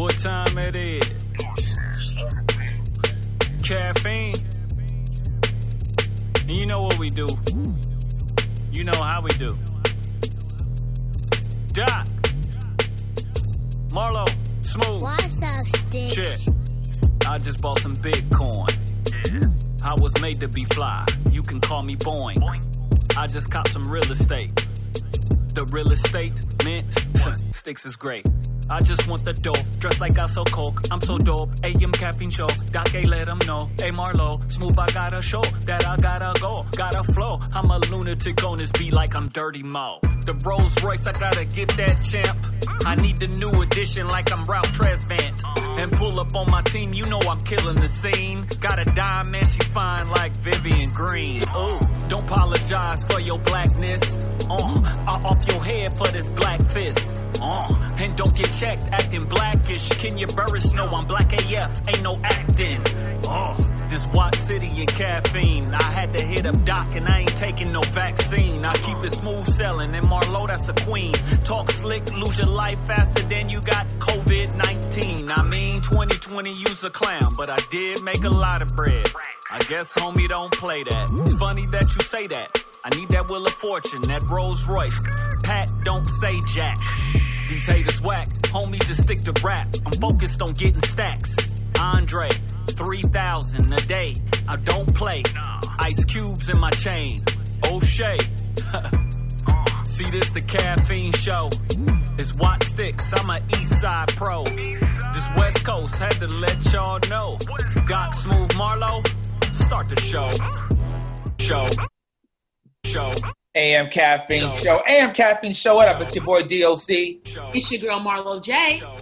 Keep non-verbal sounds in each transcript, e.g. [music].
What time it is? Caffeine. And you know what we do. You know how we do. Doc. Marlo. Smooth. What's up, Sticks? Shit. I just bought some Bitcoin. I was made to be fly. You can call me Boing. I just copped some real estate. The real estate mint [laughs] sticks is great. I just want the dope, dressed like I so coke. I'm so dope. AM caffeine show, Doc A let 'em know. Hey Marlo, smooth I gotta show that I gotta go, gotta flow. I'm a lunatic on this beat like I'm Dirty Mo. The Rolls Royce, I gotta get that champ. I need the new edition like I'm Ralph Tresvant. And pull up on my team, you know I'm killing the scene. Got a dime and she fine like Vivian Green. Ooh, don't apologize for your blackness. Uh, I off your head for this black fist. Uh, and don't get checked acting blackish. Kenya Barris know I'm black AF, ain't no acting. Uh, this Watt City and caffeine. I had to hit up Doc and I ain't taking no vaccine. I keep it smooth selling and Marlo, that's a queen. Talk slick, lose your life faster than you got COVID 19. I mean, 2020, you's a clown, but I did make a lot of bread. I guess homie don't play that. It's funny that you say that. I need that Wheel of Fortune, that Rolls Royce. Pat, don't say Jack. These haters whack, homie, just stick to rap. I'm focused on getting stacks. Andre, 3,000 a day. I don't play. Ice cubes in my chain. O'Shea. [laughs] See this the caffeine show. It's Watt Sticks, I'm a East Side pro. This West Coast had to let y'all know. Doc Smooth Marlowe, start the show. Show. Show. AM Caffeine Show. Show. AM Caffeine Show. What up? It's your boy DOC. Show. It's your girl Marlo J. Show.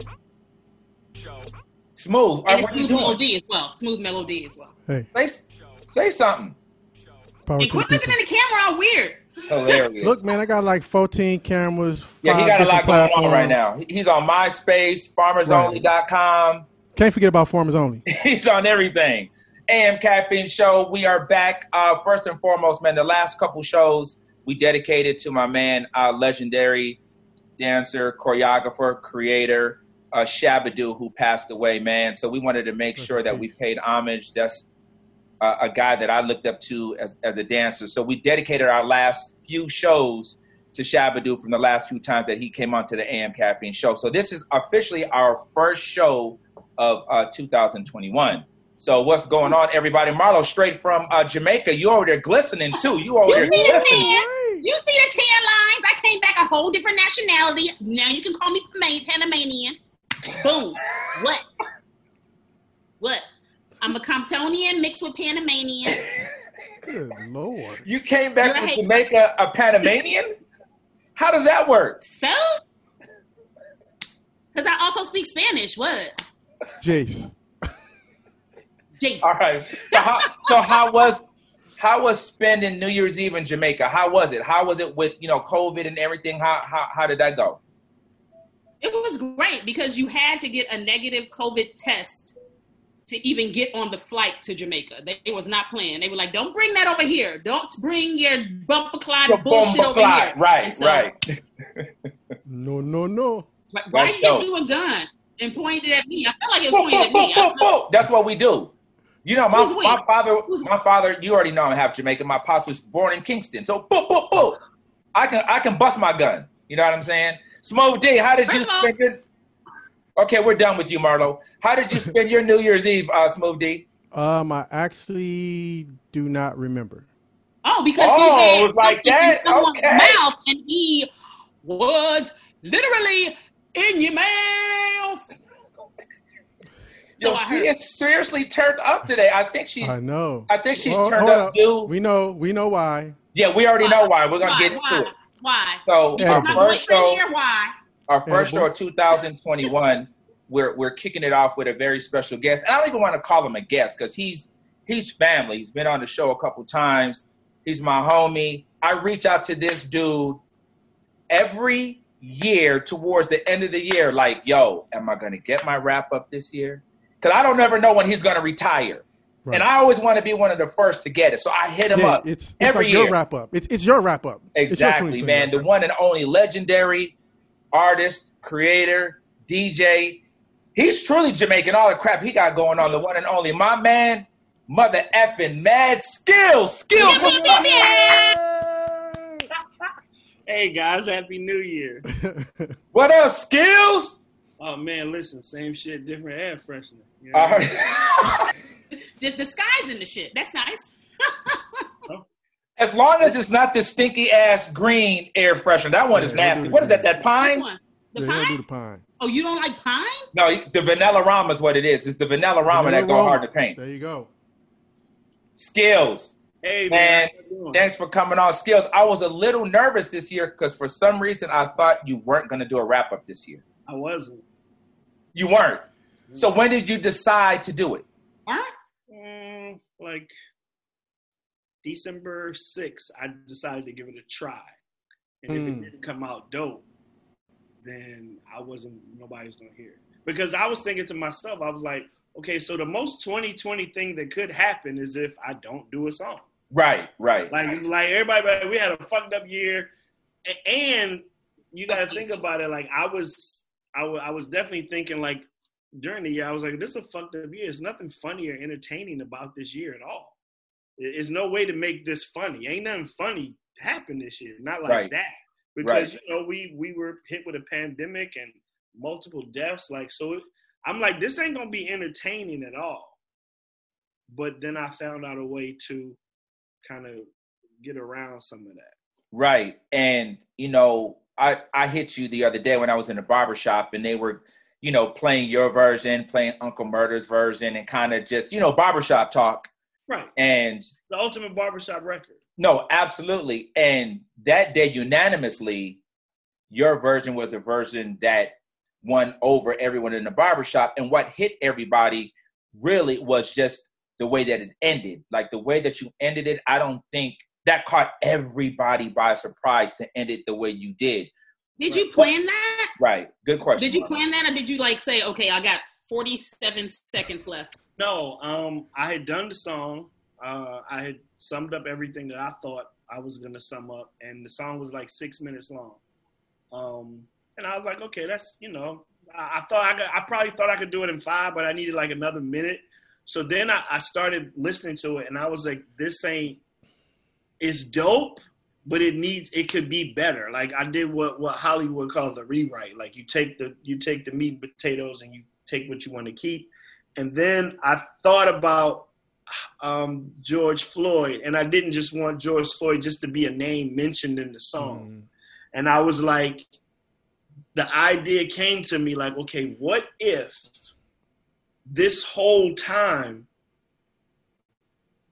Show. Smooth. And it's what you smooth melody as well. Smooth melody as well. Hey, Say, say something. power And to quit looking people. in the camera all weird. Hilarious. Look, man, I got like 14 cameras. yeah, he got a lot different going on platforms. right now. He's on MySpace, FarmersOnly.com. Can't forget about Farmers Only. [laughs] He's on everything. AM Caffeine Show. We are back. Uh, first and foremost, man, the last couple shows we dedicated to my man, uh, legendary dancer, choreographer, creator, uh, Shabba-Doo, who passed away, man. So we wanted to make sure that we paid homage. That's uh, a guy that I looked up to as, as a dancer. So we dedicated our last few shows to Shabba-Doo from the last few times that he came onto the AM Caffeine Show. So this is officially our first show of uh, 2021. So what's going on, everybody? Marlo, straight from uh, Jamaica. You over there glistening too. You over You there see the glistening. tan? You see the tan lines? I came back a whole different nationality. Now you can call me Panamanian. Boom. What? What? I'm a Comptonian mixed with Panamanian. [laughs] Good lord. You came back You're from a. Jamaica a Panamanian? How does that work? So? Because I also speak Spanish. What? Jace. Jason. All right. So how, so how was how was spending New Year's Eve in Jamaica? How was it? How was it with you know COVID and everything? How how, how did that go? It was great because you had to get a negative COVID test to even get on the flight to Jamaica. They, they was not playing. They were like, "Don't bring that over here. Don't bring your bumper clot Your bullshit bomba over fly. here." Right, so, right. [laughs] No, no, no. Why, why Right, you just so- do a gun and point it at me? I felt like it was Boop, pointed boop, at me. boop, I boop, boop. That's what we do. You know, my, my father, Who's my father. You already know I'm half Jamaican. My pops was born in Kingston, so boop, boop, boop. I can I can bust my gun. You know what I'm saying? Smooth D, how did you First of all- spend your? Okay, we're done with you, Marlo. How did you spend your New Year's Eve, uh, Smooth D? Um, I actually do not remember. Oh, because Oh, he had it was like something that? in someone's Okay. mouth and he was literally in your mouth. Yo, So I she heard. is seriously turned up today. I think she's. I know. I think she's Well, turned hold up, dude. We know. We know why. Yeah, we already know why. We're gonna Why? get into it. Why? So Yeah, our first show, here, why? our first Edible. show of 2021, we're we're kicking it off with a very special guest. And I don't even want to call him a guest because he's he's family. He's been on the show a couple times. He's my homie. I reach out to this dude every year towards the end of the year, like, yo, am I gonna get my wrap up this year? Because I don't ever know when he's gonna retire. Right. And I always want to be one of the first to get it. So I hit him yeah, up it's it's every like year. your wrap up. It's it's your wrap up. Exactly, man. The wrap-up. one and only legendary artist, creator, DJ. He's truly Jamaican. All the crap he got going on. The one and only my man, mother effing Mad Skillz. Skillz. [laughs] Hey guys, happy New Year. [laughs] what up, Skillz? Oh man, listen, same shit, different air freshener. You know? I [laughs] Just disguising the shit. That's nice. [laughs] as long as it's not this stinky ass green air freshener. That one is nasty. What is that? that. That pine? Which? The Yeah, pine? do the pine. Oh, you don't like pine? No, the Vanillaroma is what it is. It's the Vanillaroma that go Vanilla hard to paint. There you go. Skillz. Hey Man, man, how you doing? Thanks for coming on, Skillz. I was a little nervous this year because for some reason I thought you weren't going to do a wrap up this year. I wasn't. You weren't. So when did you decide to do it? Aren't? Mm, like December 6th, I decided to give it a try. And if Mm. it didn't come out dope, then I wasn't nobody's gonna hear it. Because I was thinking to myself, I was like, okay, so the most 2020 thing that could happen is if I don't do a song. Right, right. Like, like everybody, we had a fucked up year, and you got to think about it. Like, I was, I wa- I was definitely thinking like during the year, I was like, this is a fucked up year. There's nothing funny or entertaining about this year at all. There's no way to make this funny. Ain't nothing funny happen this year. Not like Right. that. Because you know we we were hit with a pandemic and multiple deaths. Like so, it, I'm like, this ain't gonna be entertaining at all. But then I found out a way to kind of get around some of that. Right. And, you know, I, I hit you the other day when I was in a barber shop and they were, you know, playing your version, playing Uncle Murda's version, and kind of just, you know, barbershop talk. Right. And It's the ultimate barbershop record. no, absolutely. And that day, unanimously, your version was a version that won over everyone in the barbershop. And what hit everybody really was just the way that it ended. Like the way that you ended it, I don't think that caught everybody by surprise to end it the way you did. Did you plan that? Right. Good question. Did you plan that, or did you like say, okay, I got 47 seconds left? No, um, I had done the song. Uh, I had summed up everything that I thought I was gonna sum up, and the song was like six minutes long. Um, and I was like, okay, that's you know, I, I thought I could, I probably thought I could do it in five, but I needed like another minute. So then I, I started listening to it, and I was like, this ain't. It's dope, but it needs it could be better. Like I did what what Hollywood calls a rewrite. Like you take the you take the meat and potatoes and you take what you want to keep. And then I thought about um, George Floyd, and I didn't just want George Floyd just to be a name mentioned in the song. Mm. And I was like, the idea came to me like, okay, what if this whole time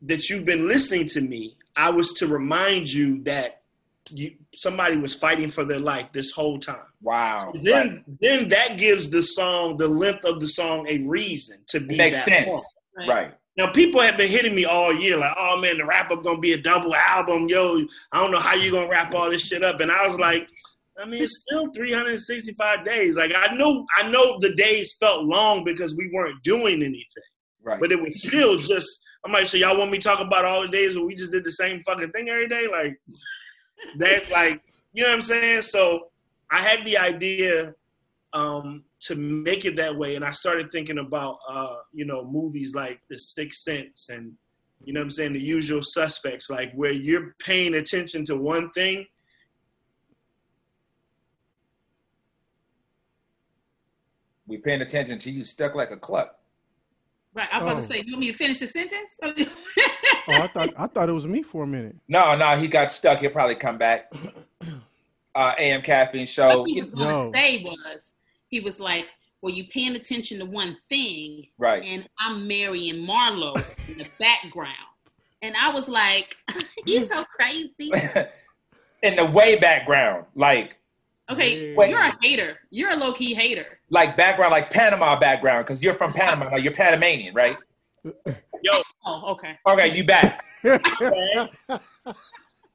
that you've been listening to me, I was to remind you that you, somebody was fighting for their life this whole time. Wow. Then, then that gives the song, the length of the song, a reason to be Makes that sense. long. Right. right. Now people have been hitting me all year, like, "Oh man, the wrap up gonna be a double album, yo. I don't know how you gonna wrap all this shit up." And I was like, I mean, it's still 365 days. Like I know, I know the days felt long because we weren't doing anything, Right. but it was still just. I'm like, so y'all want me to talk about all the days where we just did the same fucking thing every day? Like that, like you know what I'm saying? So I had the idea um, to make it that way, and I started thinking about uh, you know movies like The Sixth Sense and you know what I'm saying the Usual Suspects, like where you're paying attention to one thing. we paying attention to you stuck like a cluck. Right. I'm about Oh. to say, you want me to finish the sentence? [laughs] Oh, I thought I thought it was me for a minute. No, no, he got stuck. He'll probably come back. [clears throat] Uh, AM Caffeine Show. what he was going Yo. to say was, he was like, well, you paying attention to one thing, Right. and I'm marrying Marlo in the [laughs] background. And I was like, [laughs] "You're so crazy. In the way background, like Okay, Yeah. you're a hater. You're a low key hater. like background, like Panama background, because you're from Panama, like you're Panamanian, right? Yo, Oh, okay. Okay, you back. [laughs]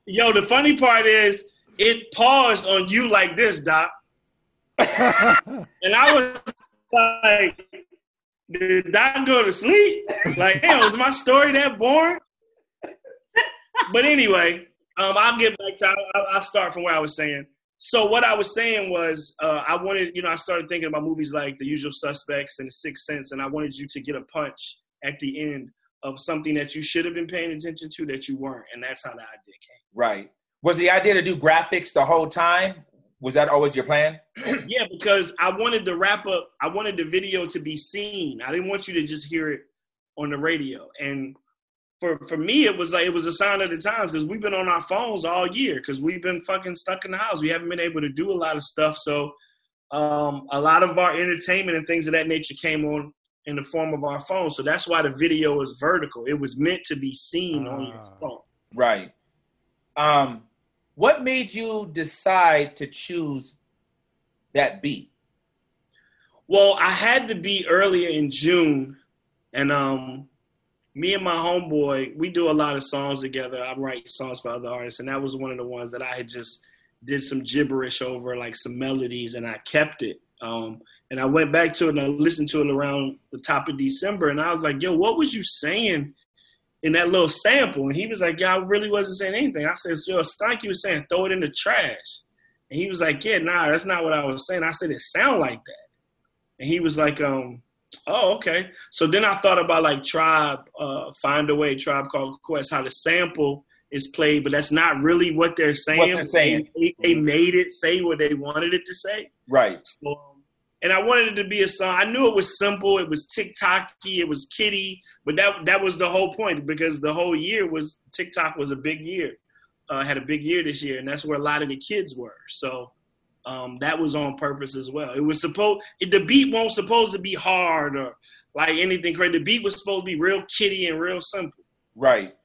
yo, the funny part is it paused on you like this, Doc, [laughs] and I was like, did Doc go to sleep? Like, damn, was my story that boring? But anyway, um, I'll get back to. I'll, I'll start from where I was saying. So what I was saying was, uh, I wanted, you know, I started thinking about movies like The Usual Suspects and The Sixth Sense, and I wanted you to get a punch at the end of something that you should have been paying attention to that you weren't, and that's how the idea came. Right. Was the idea to do graphics the whole time? Was that always your plan? [clears throat] yeah, because I wanted the wrap up. I wanted the video to be seen. I didn't want you to just hear it on the radio. And for for me, it was like it was a sign of the times because we've been on our phones all year because we've been fucking stuck in the house. We haven't been able to do a lot of stuff. So um, a lot of our entertainment and things of that nature came on in the form of our phone. So that's why the video is vertical. It was meant to be seen on your Ah. phone. Right. Um, what made you decide to choose that beat? Well, I had to be earlier in June, and um, me and my homeboy, we do a lot of songs together. I write songs for other artists, and that was one of the ones that I had just did some gibberish over, like some melodies, and I kept it. Um, and I went back to it and I listened to it around the top of December, and I was like, "Yo, what was you saying in that little sample?" And he was like, "Yeah, I really wasn't saying anything." I said, "Yo, Stanky was saying throw it in the trash," and he was like, "Yeah, nah, that's not what I was saying." I said, "It sound like that." And he was like, um, oh, okay. So then I thought about like Tribe, uh, Find a Way, Tribe Called Quest, how the sample is played, but that's not really what they're saying. they're saying. They, they made it say what they wanted it to say. Right. So, and I wanted it to be a song. I knew it was simple. It was TikToky. It was kitty. But that that was the whole point because the whole year was TikTok was a big year. Uh, had a big year this year, and that's where a lot of the kids were. So um, that was on purpose as well. It was supposed the beat won't supposed to be hard or like anything crazy. The beat was supposed to be real kitty and real simple. Right.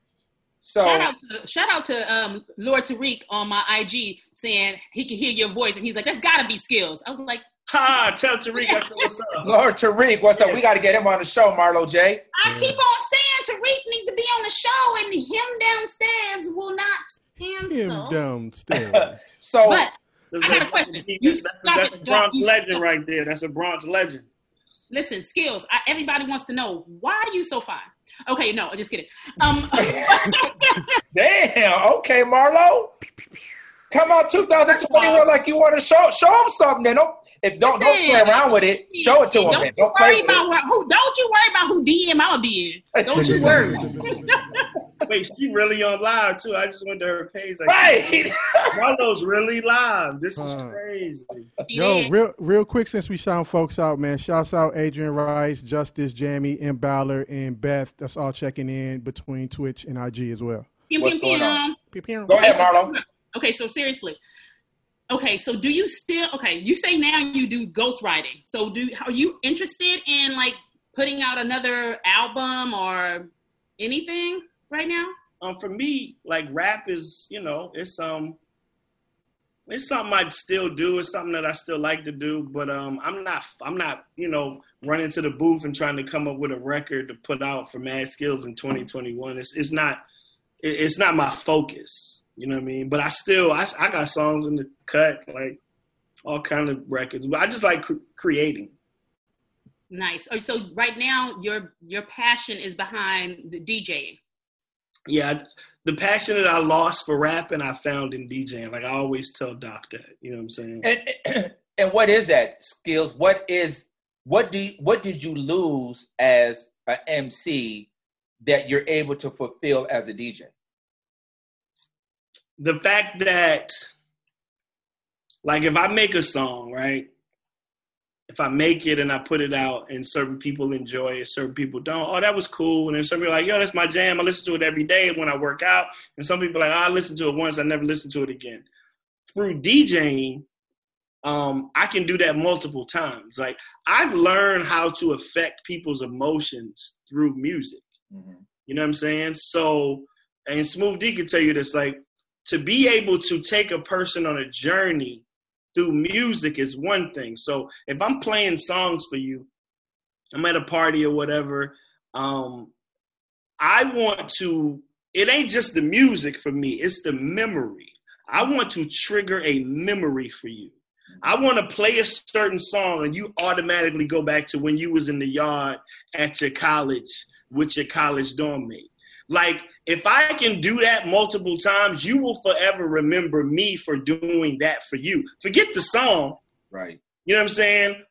So shout out to shout out to um, Lord Tariq on my IG saying he can hear your voice, and he's like, "That's got to be Skillz." I was like, Ha! Tell Tariq I said what's up. [laughs] Lord Tariq, what's up? We got to get him on the show, Marlo J. I keep on saying Tariq needs to be on the show, and him downstairs will not Him answer. downstairs. [laughs] So But That's I got a a- question. That's, You that's, stop that's it, a Bronx You legend stop. right there. That's a Bronx legend. listen, Skillz. I, everybody wants to know why are you so fine. Okay, no, just kidding. Um, [laughs] damn. Okay, Marlo. Come on, 2021, like you want to show show him something. Then don't if don't don't play around with it. Show it to him. Don't man. you Don't worry about who. Don't you worry about who DM I'll be in. Don't you worry. [laughs] Wait, she really on live too. I just went to her page. it. Like, Right. Marlo's really live. This is Huh. crazy. Yo, real real quick, since we shout folks out, man. Shouts out Adrian Rice, Justice, Jamie, M. Ballard, and Beth. That's all checking in between Twitch and IG as well. Pew, What's pew, going on? Pew, pew. Go ahead, Marlo. Okay, so seriously. Okay, so do you still okay, you say now you do ghostwriting. So do are you interested in like putting out another album or anything right now? Um, for me, like rap is, you know, it's um, it's something I'd still do. It's something that I still like to do. But um, I'm not, I'm not, you know, running to the booth and trying to come up with a record to put out for Mad Skillz in 2021. It's it's not, it- it's not my focus. You know what I mean? But I still, I, I got songs in the cut, like all kind of records. But I just like cr- creating. Nice. Oh, So right now your your passion is behind the DJing. Yeah, the passion that I lost for rapping, I found in DJing. Like I always tell Doc that. You know what I'm saying? And [clears throat] and what is that Skillz? What is what do you, what did you lose as an MC that you're able to fulfill as a DJ? the fact that like if I make a song, right? If I make it and I put it out and certain people enjoy it, certain people don't, oh that was cool. And then some people are like, yo, that's my jam. I listen to it every day when I work out. And some people are like, oh, I listen to it once, I never listen to it again. Through DJing, um, I can do that multiple times. Like I've learned how to affect people's emotions through music. You know what I'm saying? So, and Smooth D can tell you this, like, to be able to take a person on a journey through music is one thing. So if I'm playing songs for you, I'm at a party or whatever, um, I want to, it ain't just the music for me, it's the memory. I want to trigger a memory for you. I want to play a certain song and you automatically go back to when you was in the yard at your college with your college dorm mate. Like, if I can do that multiple times, you will forever remember me for doing that for you. Forget the song. Right. You know what I'm saying?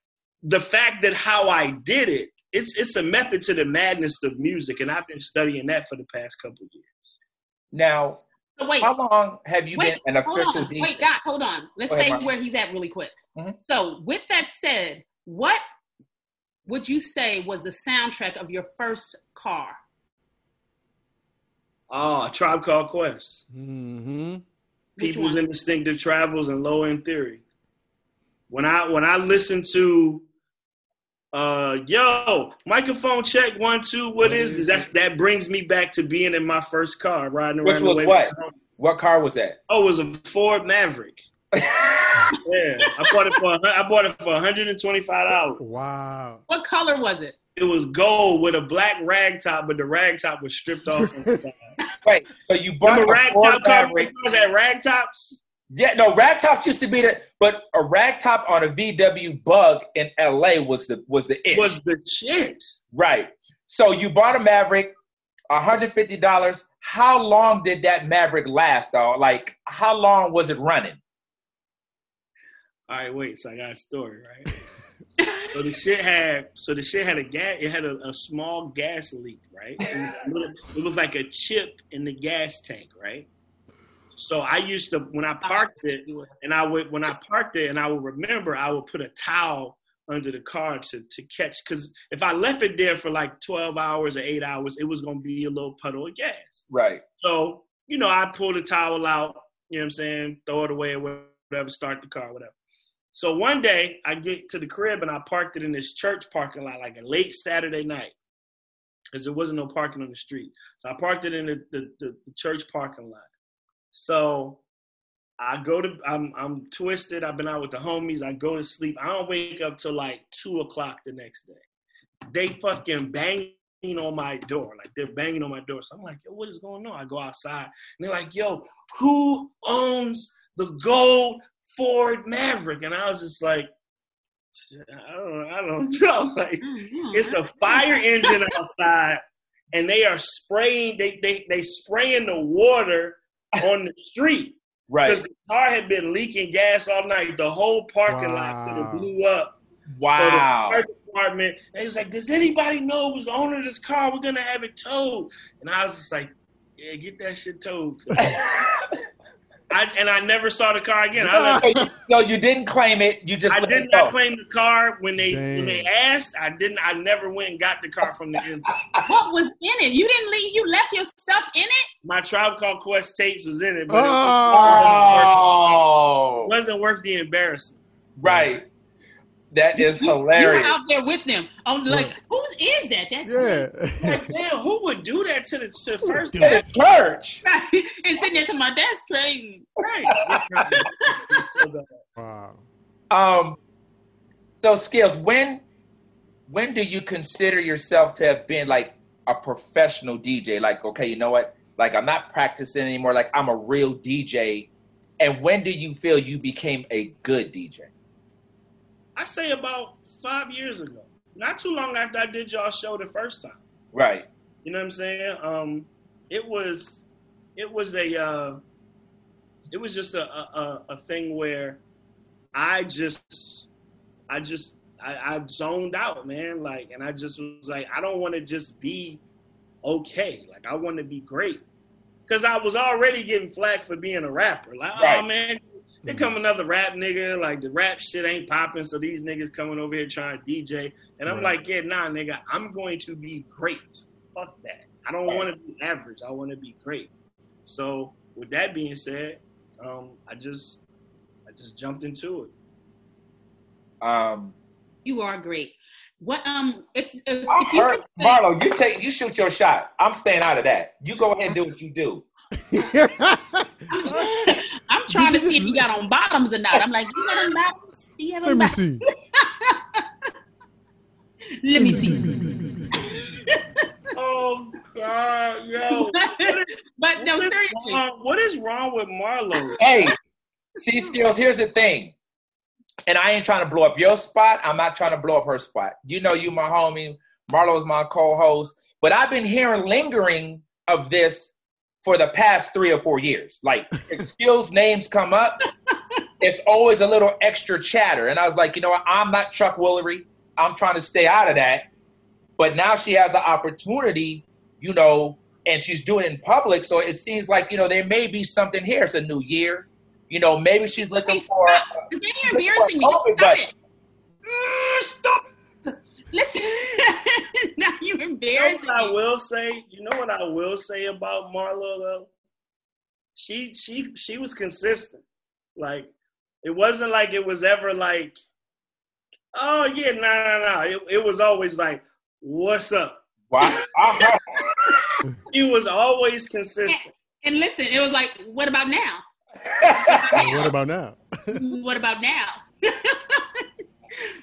The fact that how I did it, it's it's a method to the madness of music, and I've been studying that for the past couple of years. Now, So wait, how long have you wait, been an hold official on. DJ? Wait, God, hold on. Let's Go stay Mark. where he's at really quick. Mhm. So, with that said, what would you say was the soundtrack of your first car? Oh, Tribe Called Quest. Mm-hmm. People's Instinctive Travels and Low End Theory. When I when I listen to uh yo, microphone check one, two, what is it? That's that brings me back to being in my first car, riding around Which was way what? What car was that? Oh, it was a Ford Maverick. [laughs] Yeah. I bought it for I bought it for $125. Wow. What color was it? It was gold with a black rag top, but the rag top was stripped off on the side. Wait, so you bought Remember a rag Ford top Maverick? cars had rag tops? Yeah, no, rag tops used to be the, but a rag top on a VW Bug in LA was the was the it. Was the shit. right. So you bought a Maverick, hundred fifty dollars. How long did that Maverick last, though? Like, how long was it running? All right, wait. So I got a story, right? So the shit had, so the shit had a gas. It had a, a small gas leak, right? It was, little- it was like a chip in the gas tank, right? So I used to when I parked it, and I would when I parked it, and I would remember I would put a towel under the car to to catch because if I left it there for like twelve hours or eight hours, it was gonna be a little puddle of gas. Right. So, you know, I pull the towel out, you know what I'm saying, throw it away or whatever, start the car, whatever. So one day I get to the crib and I parked it in this church parking lot like a late Saturday night because there wasn't no parking on the street. So I parked it in the, the, the, the church parking lot. So I go to, I'm, I'm twisted. I've been out with the homies. I go to sleep. I don't wake up till like two o'clock the next day. They fucking banging on my door. Like they're banging on my door. So I'm like, yo, what is going on? I go outside and they're like, yo, who owns the gold Ford Maverick? And I was just like, I don't, I don't [laughs] know. Like it's a fire engine outside, and they are spraying. They they they spraying the water on the street Right. because the car had been leaking gas all night. The whole parking lot could Wow. have blew up. So the Wow. fire department, and he was like, "Does anybody know who's the owner of this car? We're gonna have it towed." And I was just like, "Yeah, get that shit towed." [laughs] [laughs] I, and I never saw the car again. I, let, so, you, didn't claim it. You just I let did it not claim the car when they when they asked. I didn't. I never went and got the car from the end. What was in it? You didn't leave. You left your stuff in it. My Tribe Called Quest tapes was in it, but it Oh, wasn't worth the embarrassment. right. That is You were hilarious. out there with them. I'm like, whose is that? That's Yeah. Like, damn, who would do that to the to first To church. [laughs] and sitting there to my desk, crazy. Right. So [laughs] wow. Um, so Skillz. When when do you consider yourself to have been like a professional DJ? Like, okay, you know what? Like, I'm not practicing anymore. Like, I'm a real DJ. And when do you feel you became a good DJ? I say about five years ago. Not too long after I did y'all show the first time. Right. You know what I'm saying? Um, it was, it was a, uh, it was just a, a, a- thing where I just, I just, I, I zoned out, man. Like, and I just was like, I don't want to just be okay. Like, I want to be great. Cause I was already getting flack for being a rapper. Like, Right. oh man, here come another rap nigga. Like the rap shit ain't popping, so these niggas coming over here trying to DJ. And I'm Right. like, yeah, nah, nigga, I'm going to be great. Fuck that. I don't Right. want to be average. I want to be great. So with that being said, um, I just, I just jumped into it. Um, You are great. What um if if, I if you heard, could Marlo, you take, you shoot your shot. I'm staying out of that. You go ahead and do what you do. [laughs] [laughs] I'm, I'm trying to see if you got on bottoms or not. I'm like, you got on bottoms? You have Let on me bottoms? [laughs] see. Let me see. [laughs] Oh God, yo, [laughs] but no, What is seriously. wrong- what is wrong with Marlo? Hey, see, Skillz. Here's the thing, and I ain't trying to blow up your spot. I'm not trying to blow up her spot. You know, you my homie. Marlo's my co-host, but I've been hearing lingering of this for the past three or four years. Like, [laughs] if Skillz names come up, it's always a little extra chatter. And I was like, you know what? I'm not Chuck Woolery. I'm trying to stay out of that. But now she has the opportunity, you know, and she's doing it in public. So it seems like, you know, there may be something here. It's a new year. You know, maybe she's looking for. Is that you're embarrassing me? Stop it. Mm, stop. Listen. [laughs] now you're You know embarrassing what I will say? You know what I will say about Marlo though? She she she was consistent. Like it wasn't like it was ever like, oh yeah, no no no. It, it was always like, what's up? Wow. [laughs] He was always consistent. And listen, it was like, what about now? [laughs] what about now? what about now?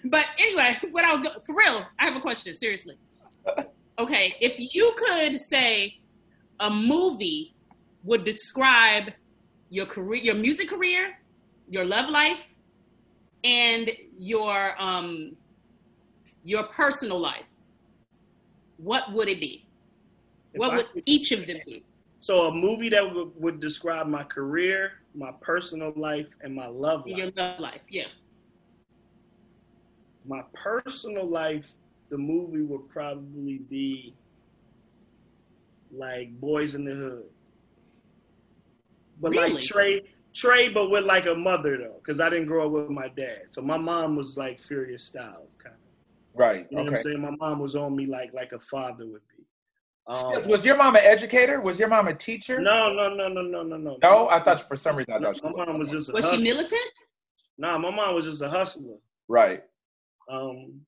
But anyway, [laughs] what I was go- for real, I have a question. Seriously, okay, if you could say a movie would describe your career, your music career, your love life, and your um your personal life, what would it be? If What I would could- each of them be? So a movie that would, would describe my career, my personal life, and my love life. Your love life, yeah. My personal life, the movie would probably be like Boyz n the Hood. But Really? like Trey, Trey, but with like a mother though, because I didn't grow up with my dad. So my mom was like Furious Styles, kind of. right. You know what I'm saying? My mom was on me like like a father would be. Um, Was your mom an educator? Was your mom a teacher? no, no, no, no, no, no, no. No? I thought for some reason I No, thought she my was. mom was just a Was she hustler. militant? Nah, my mom was just a hustler. Right. Um,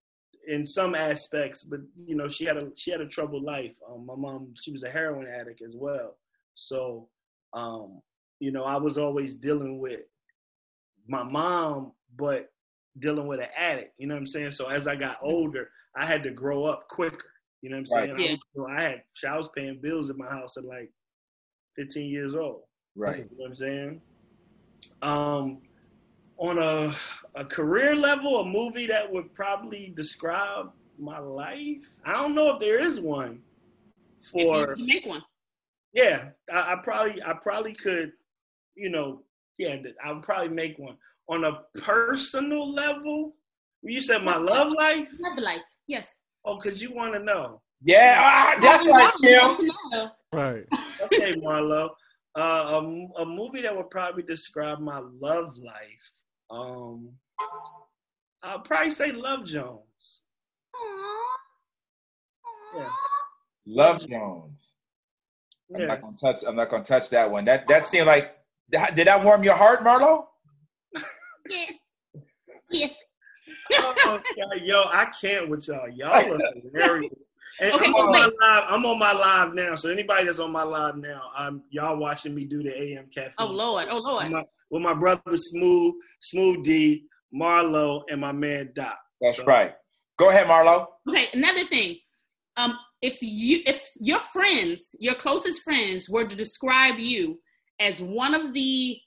in some aspects, but you know, she had a she had a troubled life. Um, my mom, she was a heroin addict as well. So, um, you know, I was always dealing with my mom, but dealing with an addict. You know what I'm saying? So as I got older, I had to grow up quicker. You know what I'm Right. saying? Yeah. I, you know, I had I was paying bills in my house at like 15 years old. Right. You know what I'm saying? Um, on a a career level, a movie that would probably describe my life. I don't know if there is one. If you- For you make one. yeah, I, I probably I probably could, you know, yeah, I would probably make one on a personal level. You said my love life. Love life. Yes. Oh, because you want to know. Yeah, ah, that's right, no, Skillz. Right. Okay, Marlo. Uh, a, a movie that would probably describe my love life. Um, I'll probably say Love Jones. Yeah. Love Jones. I'm Yeah. not gonna touch. I'm not gonna touch that one. That that seemed like. Did that warm your heart, Marlo? Yes. Yes. Oh, God, yo, I can't with y'all. Y'all are [laughs] hilarious. And Okay, I'm, so on my live, I'm on my live now. So anybody that's on my live now, um, y'all watching me do the AM cafe. Oh Lord. Oh With Lord. my, with my brother Smooth, Smooth D, Marlo, and my man Doc. That's So, right. Go ahead, Marlo. Okay. Another thing. Um, if you, if your friends, your closest friends, were to describe you as one of the,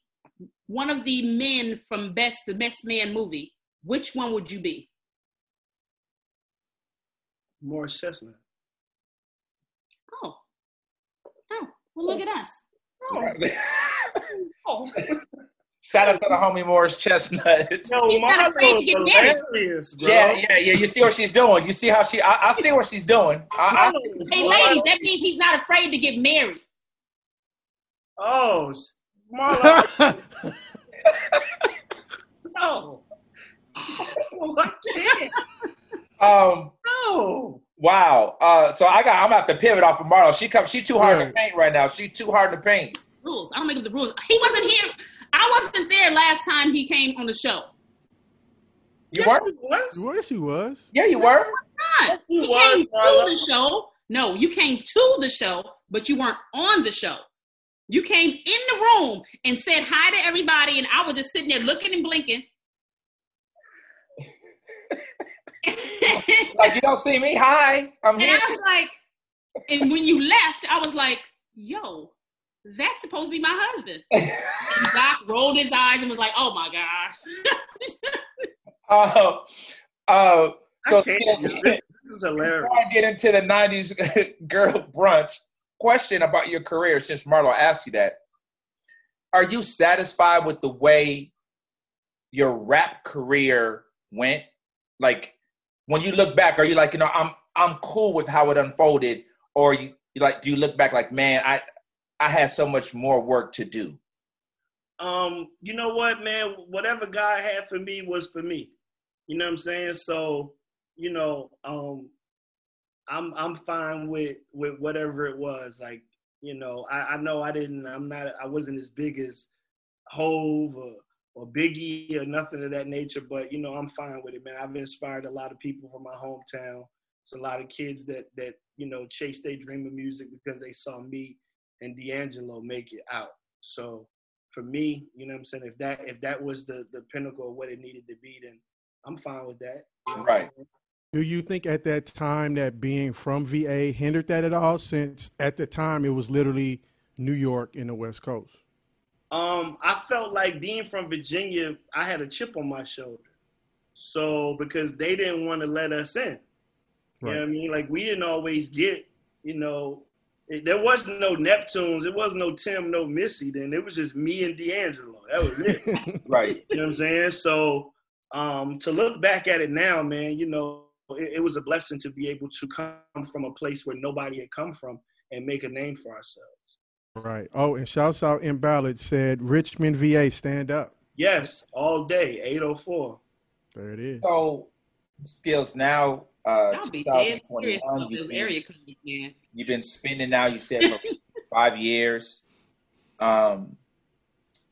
one of the men from Best, the Best Man movie, which one would you be? Morris Chestnut. Oh. Oh. Well, look at us. Oh. oh. [laughs] Shout out to the homie Morris Chestnut. [laughs] Yo, He's not afraid to get hilarious, bro. Yeah, yeah, yeah. You see what she's doing. You see how she. I, I see what she's doing. I, Marlo is Hey, wild. ladies, that means he's not afraid to get married. Oh, Marlo. [laughs] no. I can't. Um. No. Wow. Uh. So I got. I'm gonna have to pivot off of Marlo. She comes. She too hard to paint right now. She too hard to paint. Rules. I don't make up the rules. He wasn't here. I wasn't there last time he came on the show. You yes, were. it was. Yes, he was. Yeah, you were. Not. Yes, he He was, came to the show. No, you came to the show, but you weren't on the show. You came in the room and said hi to everybody, and I was just sitting there looking and blinking. [laughs] and [laughs] Like you don't see me. Hi. I'm here. And I was like, and when you left, I was like, yo, that's supposed to be my husband. [laughs] And Doc rolled his eyes and was like, oh my gosh. Uh, uh, I so can't. [laughs] This, this is hilarious. before I get into the '90s girl brunch, question about your career since Marlo asked you that. Are you satisfied with the way your rap career went? Like when you look back, are you like, you know, I'm I'm cool with how it unfolded, or you, you like do you look back like, man, I I had so much more work to do? Um, you know what, man? Whatever God had for me was for me. You know what I'm saying? So, you know, um, I'm I'm fine with with whatever it was. Like, you know, I, I know I didn't. I'm not. I wasn't as big as Hove or or Biggie or nothing of that nature. But you know, I'm fine with it, man. I've inspired a lot of people from my hometown. It's a lot of kids that that you know chase their dream of music because they saw me and D'Angelo make it out. So for me, you know what I'm saying, if that if that was the the pinnacle of what it needed to be, then I'm fine with that. You know right. Do you think at that time that being from VA hindered that at all? Since at the time it was literally New York in the West Coast. Um, I felt like being from Virginia, I had a chip on my shoulder. So because they didn't want to let us in. Right. You know what I mean? Like we didn't always get, you know, it, there was no Neptunes, it was no Tim, no Missy. Then it was just me and D'Angelo. That was it. [laughs] right. You know what I'm saying? So um, to look back at it now, man, you know, it, it, was a blessing to be able to come from a place where nobody had come from and make a name for ourselves. Right. Oh, and shouts out M. Ballard said Richmond VA stand up. Yes, all day, 804. There it is. So Skillz now uh I'll be dead serious about you've, this area coming again. you've been spending now, you said for [laughs] five years. Um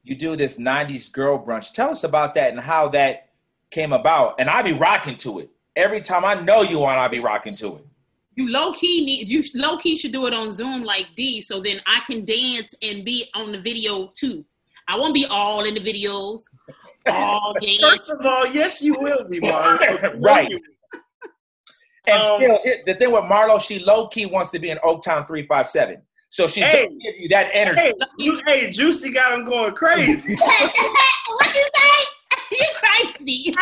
you do this 90s girl brunch. Tell us about that and how that came about. And I be rocking to it. Every time I know you on, I'll be rocking to it. You low key need you low key should do it on Zoom like D, so then I can dance and be on the video too. I won't be all in the videos. All dance. [laughs] First of all, yes, you will be, Marlo. [laughs] Right. And Um, still, the thing with Marlo, she low key wants to be in Oaktown 357. So she's Hey. gonna give you that energy. Hey, you, hey, Juicy got him going crazy. [laughs] what you say? you crazy.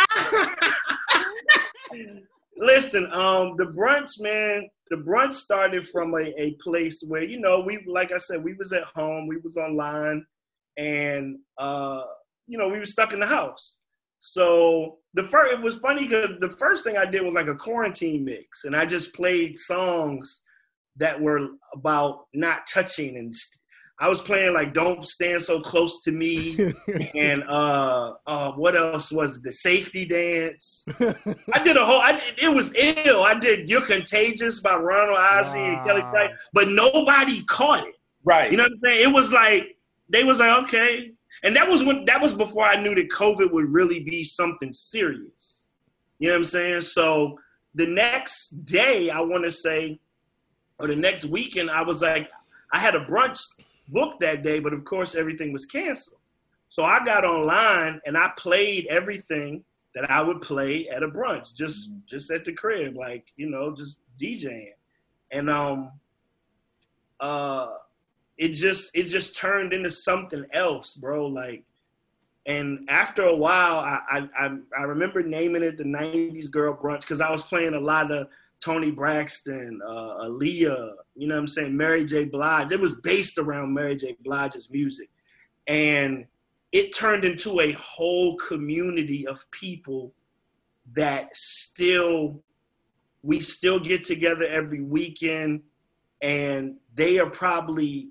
Listen, um, the brunch, man, the brunch started from a, a place where, you know, we like I said, we was at home, we was online, and uh, you know, we was stuck in the house. So the first it was funny because the first thing I did was like a quarantine mix, and I just played songs that were about not touching and I was playing like "Don't Stand So Close to Me" [laughs] and uh, uh, what else was it? the safety dance? [laughs] I did a whole. I did, it was ill. I did "You're Contagious" by Ronald Isley and Kelly Wow. But nobody caught it. Right. You know what I'm saying? It was like they was like, okay, and that was when that was before I knew that COVID would really be something serious. You know what I'm saying? So the next day, I want to say, or the next weekend, I was like, I had a brunch booked that day, but of course everything was canceled. So I got online and I played everything that I would play at a brunch, just just at the crib, like you know, just DJing, and um, uh, it just it just turned into something else, bro. Like, and after a while, I I I, I remember naming it the '90s Girl Brunch because I was playing a lot of Toni Braxton, uh, Aaliyah, you know what I'm saying, Mary J. Blige. It was based around Mary J. Blige's music, and it turned into a whole community of people that still we still get together every weekend and they are probably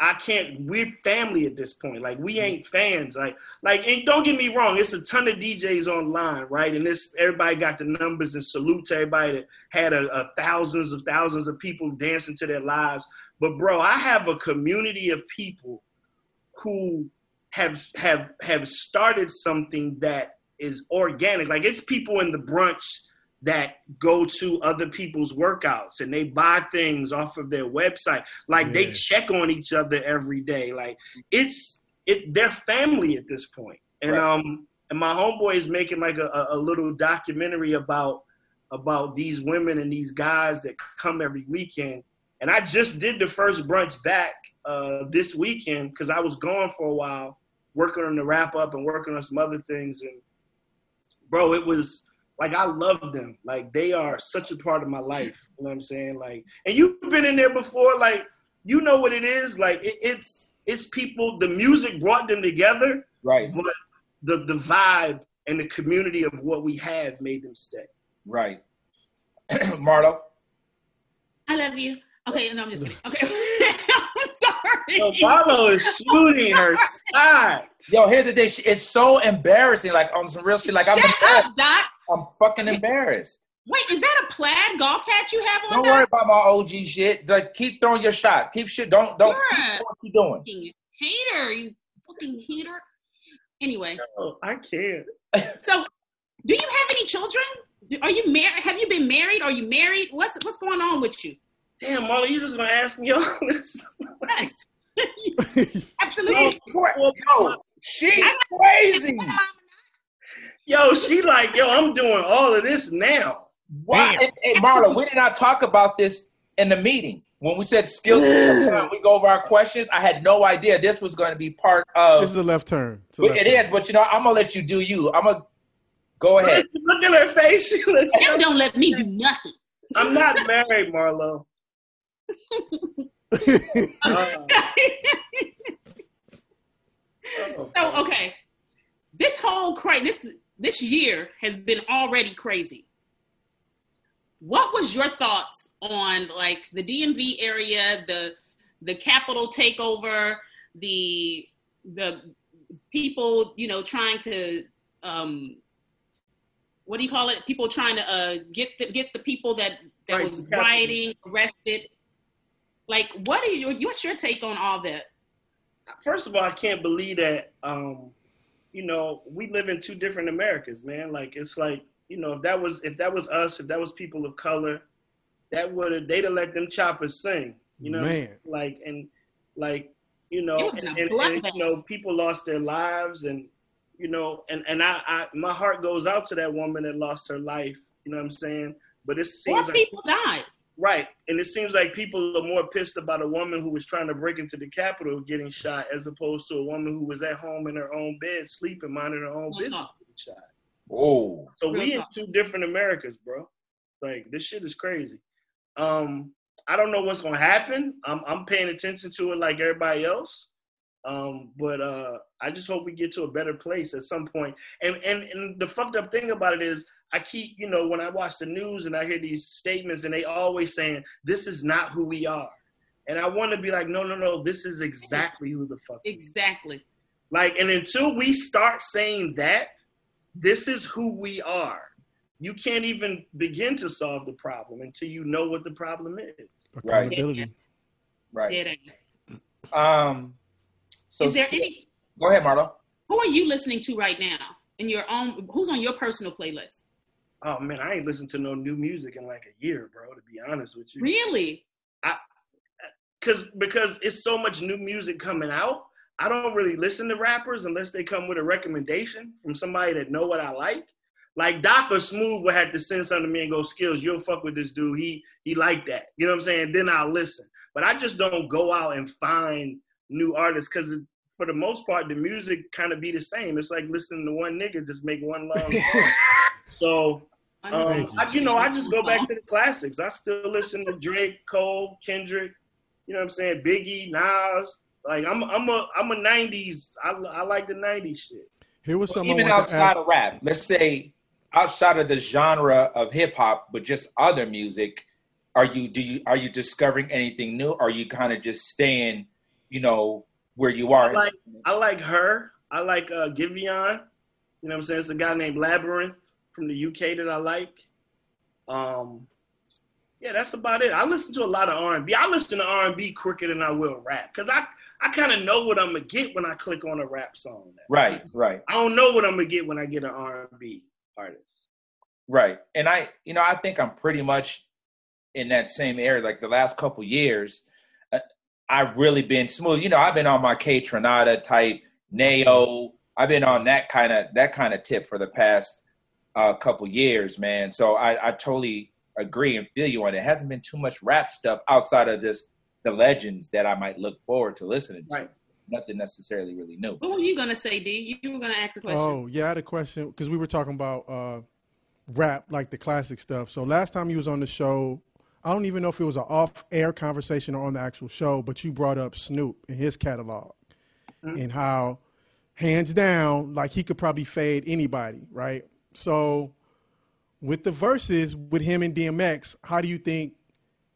I can't we're family at this point. Like we ain't fans. Like like and don't get me wrong, it's a ton of DJs online, right? And this everybody got the numbers and salute to everybody that had a, a thousands of thousands of people dancing to their lives. But bro, I have a community of people who have have have started something that is organic. Like it's people in the brunch that go to other people's workouts and they buy things off of their website. Like they check on each other every day. Like it's it they're family at this point. And Right. um and my homeboy is making like a, a, a little documentary about about these women and these guys that come every weekend. And I just did the first brunch back uh, this weekend because I was gone for a while, working on the wrap up and working on some other things. And bro, it was like I love them. Like they are such a part of my life. You know what I'm saying? Like, and you've been in there before. Like, you know what it is. Like it, it's it's people. The music brought them together, Right, but the the vibe and the community of what we have made them stay. right. [clears throat] Marlo, I love you. Okay, no, I'm just kidding. Okay, [laughs] I'm sorry. Yo, Marlo is shooting her [laughs] shot. yo, here's the thing. It's so embarrassing. Like on some real shit. Like I'm, Shut embarrassed. up, Doc. I'm fucking embarrassed. Wait, is that a plaid golf hat you have on? Don't Doc? worry about my OG shit. Like, keep throwing your shot. Keep shit. Don't don't. You're Keep doing what you doing. hater, you fucking hater. Anyway, Oh, I can't. so do you have any children? Are you married? Have you been married? Are you married? What's what's going on with you? Damn, Marlo, you just gonna ask me all [laughs] this? Yes, [laughs] absolutely. Yo, she's crazy. Yo, she like, yo, I'm doing all of this now. Why? Damn. Hey, hey, Marla, we did not talk about this in the meeting when we said skills. [sighs] we go over our questions. I had no idea this was going to be part of. this is of. a left turn. It's a left It turn. is, but you know, I'm gonna let you do you. I'm gonna go ahead. Look at her face. [laughs] She looks, You don't let me do nothing. I'm not married, Marlo. [laughs] Uh, [laughs] oh, So okay, this whole cra- this this year has been already crazy. What was your thoughts on like the DMV area, the the capital takeover, the the people you know trying to um, what do you call it? People trying to uh, get the, get the people that that Right, was rioting arrested. Like, what is your what's your take on all that? First of all, I can't believe that. Um, you know, we live in two different Americas, man. Like it's like you know, if that was if that was us, if that was people of color, that would have they'd have let them choppers sing. You know, Man. like and like you know, and, and, and, you know, people lost their lives, and you know, and and I, I my heart goes out to that woman that lost her life. You know what I'm saying? But it Four seems like people died. Right. And it seems like people are more pissed about a woman who was trying to break into the Capitol getting shot as opposed to a woman who was at home in her own bed, sleeping, minding her own Real business talk. getting shot. Oh, So Real we in two different Americas, bro. Like this shit is crazy. Um, I don't know what's gonna happen. I'm I'm paying attention to it like everybody else. Um, but uh I just hope we get to a better place at some point. And and and the fucked up thing about it is I keep, you know, when I watch the news and I hear these statements and they always saying, This is not who we are. And I want to be like, no, no, no, this is exactly who the fuck. we. Exactly. Like, and until we start saying that, this is who we are. You can't even begin to solve the problem until you know what the problem is. Accountability. right. Dead ass. Um. So Is there any? Go ahead, Marlo. Who are you listening to right now? In your own, who's on your personal playlist? Oh man, I ain't listened to no new music in like a year, bro. To be honest with you, Really? I because because it's so much new music coming out. I don't really listen to rappers unless they come with a recommendation from somebody that know what I like. Like or Smooth would have to send something to me and go, "Skills, you'll fuck with this dude. He he like that." You know what I'm saying? Then I'll listen. But I just don't go out and find new artists because for the most part, the music kind of be the same. It's like listening to one nigga just make one long [laughs] song. So um, you. I, you know, I just go back to the classics. I still listen to Drake, Cole, Kendrick. You know what I'm saying? Biggie, Nas. Like I'm, I'm a, I'm a '90s. I, I like the '90s shit. Here was something Even I want to outside add. of rap, let's say outside of the genre of hip hop, but just other music, are you do you are you discovering anything new? Or are you kind of just staying, you know, where you are? I like, I like her. I like uh, Giveon. You know what I'm saying? It's a guy named Labrinth from the UK that I like. Um, yeah, that's about it. I listen to a lot of R&B. I listen to R&B quicker than I will rap because I, I kind of know what I'm gonna get when I click on a rap song. right, right, I don't know what I'm gonna get when I get an R&B artist. right. And I, you know, I think I'm pretty much in that same area. Like the last couple years, uh, I've really been smooth. You know, I've been on my Kaytranada type, Neo. I've been on that kind of that kind of tip for the past uh, couple years, man. So I, I totally agree and feel you on it. It hasn't been too much rap stuff outside of just the legends that I might look forward to listening to. Right. Nothing necessarily really new. What were you gonna say, D? You were gonna ask a question. Oh, yeah, I had a question because we were talking about uh, rap, like the classic stuff. So last time you was on the show, I don't even know if it was an off-air conversation or on the actual show, but you brought up Snoop and his catalog Mhm. and how, hands down, like he could probably fade anybody, right? So, with the verses with him and DMX, how do you think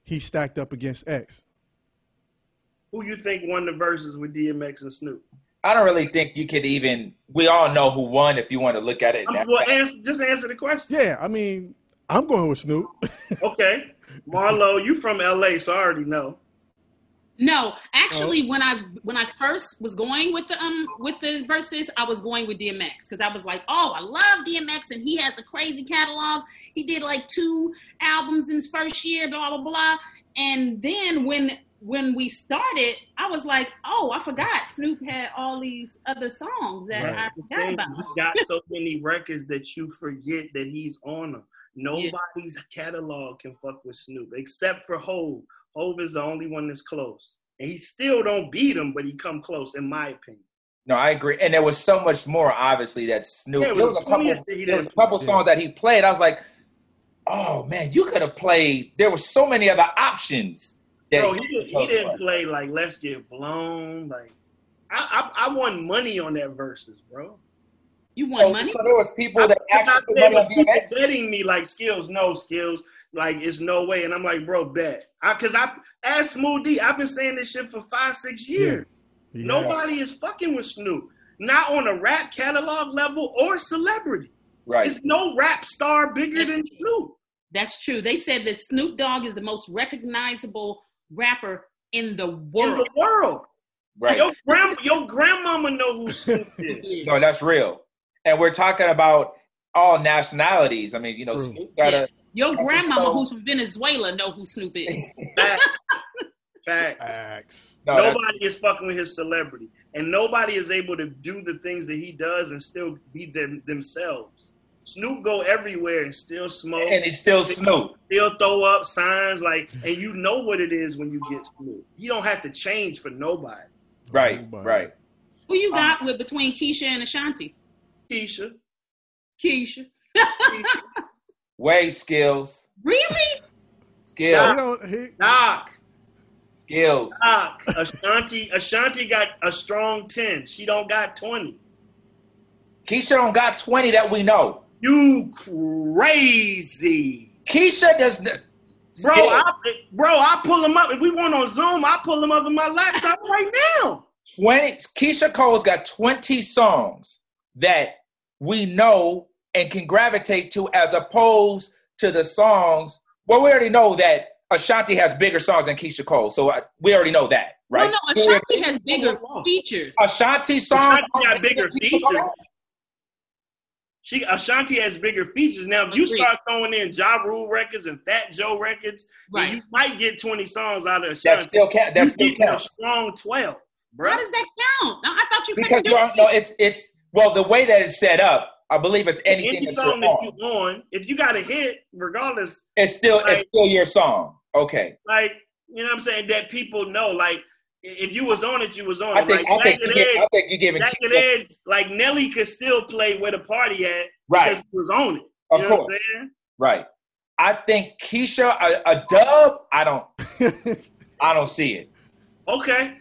he stacked up against X? Who you think won the verses with DMX and Snoop? I don't really think you could even. We all know who won if you want to look at it. in that well, answer, just answer the question. Yeah, I mean, I'm going with Snoop. [laughs] Okay, Marlo, you from LA, so I already know. No, actually, when I when I first was going with the um with the verses, I was going with DMX because I was like, oh, I love DMX and he has a crazy catalog. He did like two albums in his first year, blah blah blah. And then when when we started, I was like, oh, I forgot Snoop had all these other songs that Right. I forgot thing, about. He's got so many records that you forget that he's on them. Nobody's catalog can fuck with Snoop except for Hove. Hove is the only one that's close, and he still don't beat him, but he come close, in my opinion. No, I agree. And there was so much more, obviously, that Snoop. Yeah, it there was was a couple. plenty that he There was a didn't- couple Yeah. songs that he played. I was like, oh man, you could have played. There were so many other options. That Bro, he he, did, he chose didn't from. play like Let's Get Blown. Like I, I, I won money on that verses, bro. You So, want oh, money? so there was people I, that actually put there money was people betting me like skills, no skills, like it's no way, and I'm like, bro, bet, because I, asked Smooth D. I've been saying this shit for five, six years. Yeah. Nobody is fucking with Snoop, not on a rap catalog level or celebrity. Right. There's no rap star bigger than Snoop. That's true. They said that Snoop Dogg is the most recognizable rapper in the In world. the world, Right. your grand, your grandmama know who [laughs] Snoop is. No, that's real. And we're talking about all nationalities. I mean, you know, True. Snoop got a Your grandmama, who's from Venezuela, know who Snoop is. Fact. Fact. Facts. no, nobody is fucking with his celebrity, and nobody is able to do the things that he does and still be them themselves. Snoop go everywhere and still smoke, and he's still Snoop. still throw up signs like, and you know what it is when you get Snoop. You don't have to change for nobody. Right, Nobody. right. Who you got um, with between Keyshia and Ashanti? Keyshia, Keyshia. Wait, skills, Really? Skills, don't, he, Doc, skills. Doc, Ashanti, Ashanti got a strong ten. She don't got twenty. Keyshia don't got twenty that we know. You crazy. Keyshia does. n- Bro, Skills. I, bro, I pull them up. If we went on Zoom, I pull them up in my laptop [laughs] right now. 20 Keyshia Cole's got 20 songs that we know and can gravitate to as opposed to the songs. Well, we already know that Ashanti has bigger songs than Keyshia Cole, so I, we already know that, right? No, no, Ashanti has bigger features. Ashanti songs Ashanti got bigger features. She Ashanti has bigger features. Now, if you start throwing in Ja Rule records and Fat Joe records, then Right. you might get 20 songs out of That Ashanti. still count. That you still get a counts strong 12, bro. How does that count? No, I thought you because couldn't do you're no. It's it's well the way that it's set up. I believe it's anything Any that song you're that on. you on, if you got a hit, regardless, It's still it's still your song. Okay. like you know what I'm saying, that people know. Like if you was on it, you was on I it. think like I think Jagged you give, I think you're giving Jagged Keyshia- Edge, like Nelly could still play where the party at right. because he was on it. Of you know course. what I'm? Right. I think Keyshia a, a dub. I don't. [laughs] I don't see it. Okay.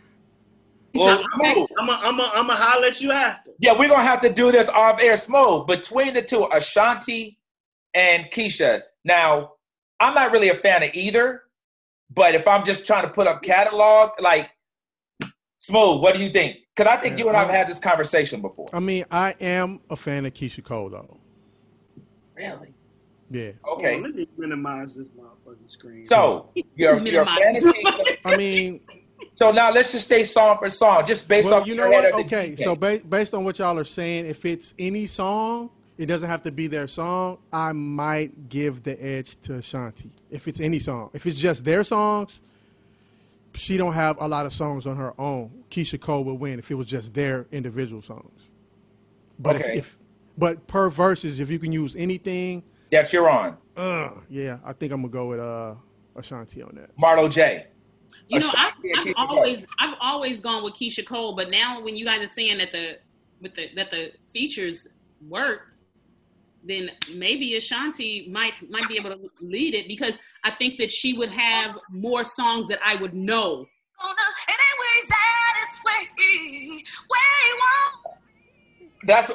Well, I'm gonna I'm I'm I'm gonna holler at you after. yeah, we're gonna have to do this off air smoke between the two, Ashanti and Keyshia. Now, I'm not really a fan of either, but if I'm just trying to put up catalog, like smooth, what do you think? Because I think you and I have had this conversation before. I mean, I am a fan of Keyshia Cole, though. Really? Yeah. Okay. Oh, let me minimize this motherfucking screen. So you're, you're a fan of Keyshia. I mean, So now let's just say song for song, just based well, off you know what? Okay, so ba- based on what y'all are saying, if it's any song, it doesn't have to be their song. I might give the edge to Ashanti. If it's any song, if it's just their songs, she don't have a lot of songs on her own. Keyshia Cole would win if it was just their individual songs. But Okay. if, if but per verses, if you can use anything, that you're on, uh, yeah, I think I'm gonna go with uh, Ashanti on that. Marlo J. You know, I've, I've Keyshia Cole. always I've always gone with Keyshia Cole, but now when you guys are saying that the with the that the features work, then maybe Ashanti might might be able to lead it because I think that she would have more songs that I would know. That's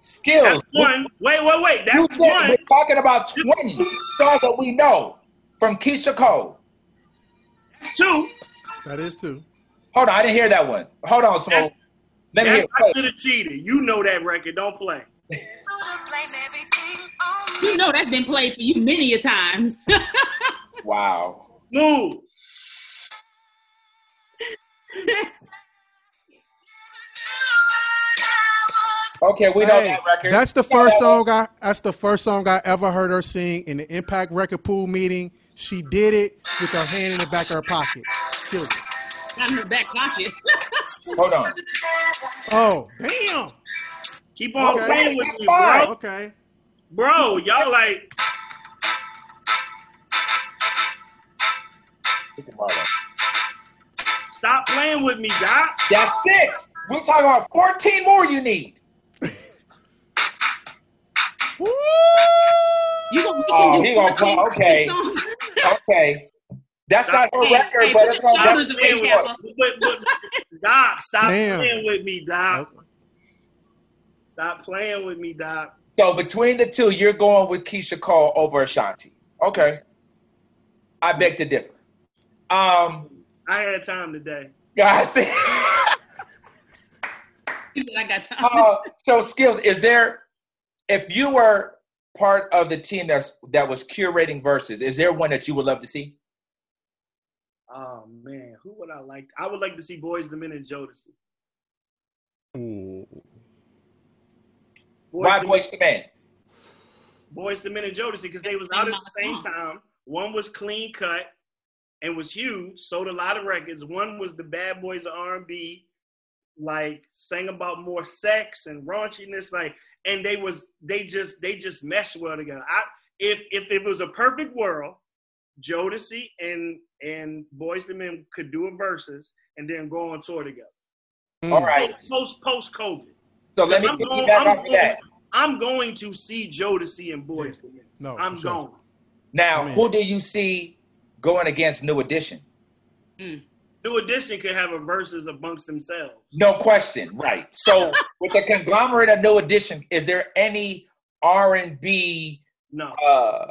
skills. That's one. Wait, wait, wait. That's said one. we're talking about 20 songs that we know from Keyshia Cole. Two. That is two. Hold on, I didn't hear that one. Hold on, Smoke. Let me hear That's, I it. should have cheated. You know that record. Don't play. You know that's been played for you many a times. [laughs] Wow. Move. Okay, we know Hey, that record. That's the first that song I. That's the first song I ever heard her sing in the Impact Record Pool meeting. She did it with her hand in the back of her pocket. Killed it. Not in her back pocket. [laughs] Hold on. Oh, damn. Keep on Okay. playing with That's me, bro. Okay. Bro, y'all like Look at Marlo. stop playing with me, Doc. That's six. We're talking about 14 more you need. [laughs] Woo! You gonna, we Oh, do he gonna 14 call- okay. Songs. Okay. That's not her Hey, record, hey, but put it's the gonna shoulders definitely away, be Kappa. one. But, but, Doc, stop Damn. playing with me, Doc. Okay. Stop playing with me, Doc. So between the two, you're going with Keyshia Cole over Ashanti. Okay. I beg to differ. Um, I had time today. guys, He said, I got time. uh, so skills, is there, if you were part of the team that's that was curating verses, is there one that you would love to see? Oh man, who would I like? I would like to see Boyz II Men and Jodeci. Ooh. Boys Why the Boys the Man? Boyz II Men and Jodeci because they was out at the same time. One was clean cut and was huge, sold a lot of records. One was the Bad Boys of R&B, like sang about more sex and raunchiness, like, and they was they just they just meshed well together. I if if it was a perfect world, Jodeci and and Boyz II Men could do a verses and then go on tour together. All right. Post post COVID. So let me I'm going- back I'm off going- that. I'm going to see Jodeci and Boyz II Men. No, I'm sure. going. Now, Man. who do you see going against New Edition? Mm. New Edition could have a verses amongst themselves. No question, right? So, [laughs] with the conglomerate of New Edition, is there any R and B, No. uh,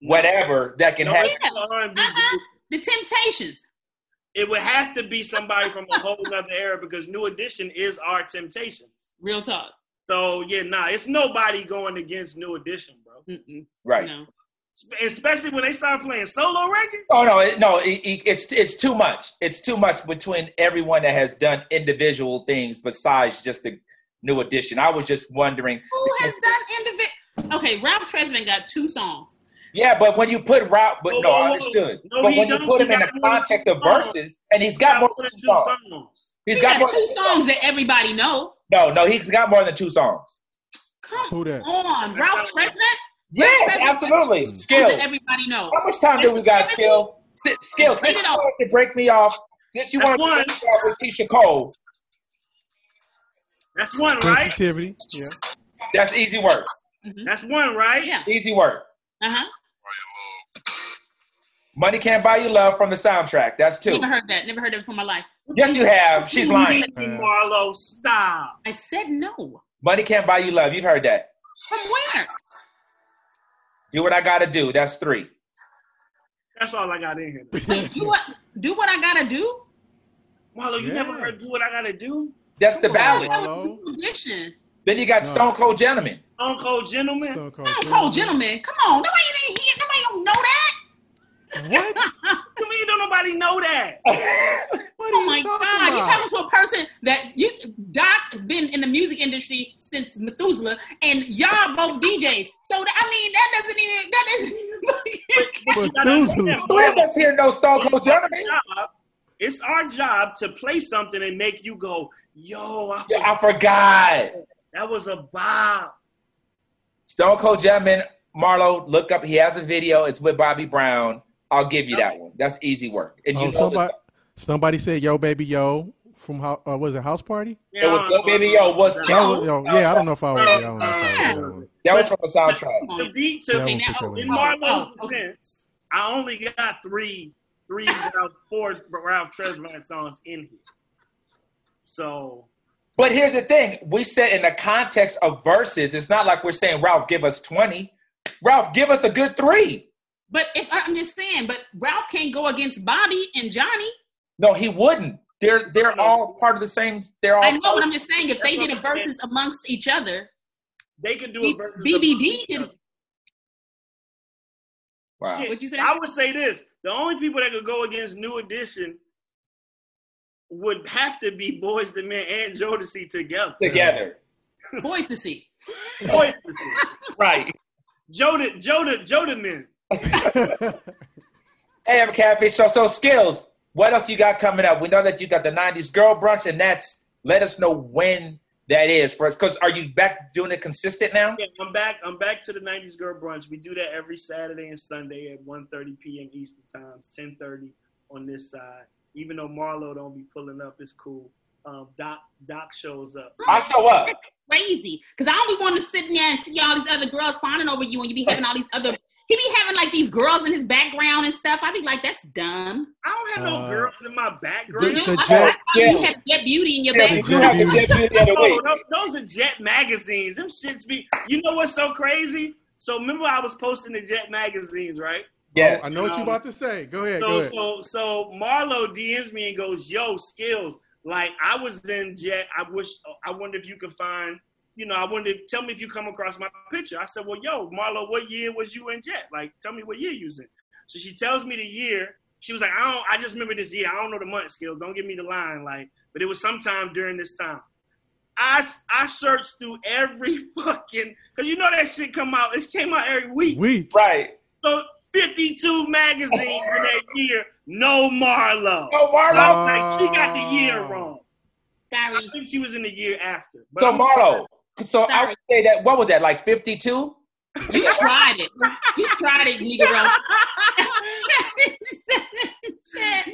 whatever that can No, have? it's R&B. Uh-uh. The Temptations. It would have to be somebody from a whole other era because New Edition is our Temptations. Real talk. So yeah, nah, it's nobody going against New Edition, bro. Mm-mm. Right? No. Especially when they start playing solo records. Oh no, it, no, it, it- it's it's too much. It's too much between everyone that has done individual things besides just the New Edition. I was just wondering. Who has done individual? Okay, Ralph Tresvant got two songs. Yeah, but when you put Ralph, but Whoa, no, whoa, I understood. No, but when you put him in the context of verses, and he's got more than two songs. songs. He's He got got more than two songs that everybody know. No, no, he's got more than two songs. Come Who that? on, Ralph Tresvant. Yes, Tresvant absolutely. Songs Skills. everybody know. How much time do we got, Skills? Si- Skills, since you on. wanted to break me off, since you That's wanted to break me off with Keyshia Cole, That's one, right? Sensitivity. Yeah. that's easy work. That's one, right? Yeah. Easy work. Uh huh. Money can't buy you love from the soundtrack. That's two. Never heard that. Never heard it before in my life. Yes, you have. She's lying. Marlo, stop. I said no. Money can't buy you love. You've heard that. From where? Do what I gotta do. That's three. That's all I got in here. [laughs] Wait, do what? Do what I gotta do? Marlo, you Yeah. never heard "Do What I Gotta Do"? That's the Come on, ballad. Marlo. That was a new edition. Then you got No. Stone Cold Gentleman. Uncle Gentleman. Stone Cold. Gentleman. Stone Cold Gentleman. Come on, nobody didn't hear. Nobody don't know that. What? [laughs] You mean don't nobody know that? [laughs] What Oh are you my talking God! You're talking to a person that you Doc has been in the music industry since Methuselah, and y'all both DJs. So that, I mean, that doesn't even that doesn't. [laughs] Methuselah. Three of us here know Stone Cold Gentleman. it's our job to play something and make you go, yo, I Yeah, I forgot. that was a bob. Stone Cold Gentleman, Marlo, look up. He has a video. It's with Bobby Brown. I'll give you that one. That's easy work. And you Oh, know somebody, somebody said, "Yo, baby, yo," from how uh, was it House Party? It was Yo Baby Yo, what's- That yo, yeah, I don't know if I was. I don't know if I that one. That was from a soundtrack. The beat Yeah, took I in won't put that in one. Marlo's Oh, defense. I only got three, three, Ralph, four Ralph Tresvant songs in here. So But here's the thing: we said in the context of verses, it's not like we're saying Ralph give us twenty. Ralph give us a good three. But if I'm just saying, but Ralph can't go against Bobby and Johnny. No, he wouldn't. They're they're all part of the same. They're all. I know, but I'm just saying, if they did a what versus amongst each other, they could do B- a versus. BBD can- wow. Shit, What'd you say? I would say this: the only people that could go against New Edition would have to be Boyz II Men and Jodeci together. Together, boys to see. Boys the [laughs] Men. right? Joda, Joda, Joda Men. AM Cafe Show. So skills. What else you got coming up? We know that you got the '90s girl brunch, and that's. Let us know when that is for us. Because are you back doing it consistent now? Yeah, I'm back. I'm back to the '90s Girl Brunch. We do that every Saturday and Sunday at 1:30 p.m. Eastern Time, 10:30 on this side. Even though Marlo don't be pulling up, it's cool. Um, Doc Doc shows up. I show up. Crazy. Because I only want to sit there and see all these other girls fawning over you and you be having all these other he be having like these girls in his background and stuff. I'd be like, that's dumb. I don't have no Uh, girls in my background. The- You the know, I, Jet- I yeah. you had Jet Beauty in your Yeah, we The background. have Jet Jet Beauty Oh, those, those are Jet magazines. Them shits be. You know what's so crazy? So remember, I was posting the Jet magazines, right? Yeah. I know what you're about to say. Go ahead. go So ahead. so so Marlo DMs me and goes, "Yo, skills. Like I was in Jet. I wish. I wonder if you could find. You know, I wonder. Tell me if you come across my picture. I said, well, yo, Marlo, what year was you in Jet? Like, tell me what year you was in. So she tells me the year. She was like, I don't. I just remember this year. I don't know the month. Skills. Don't give me the line. Like, but it was sometime during this time. I, I searched through every [laughs] fucking because you know that shit come out. It came out every week. Week. Right. So 52 magazines in that year, no Marlo. No Marlo. was like, she got the year oh. wrong. I think she was in the year after. But So I'm- Marlo. So I would say that what was that like 52? You tried it. You tried it, Negro. if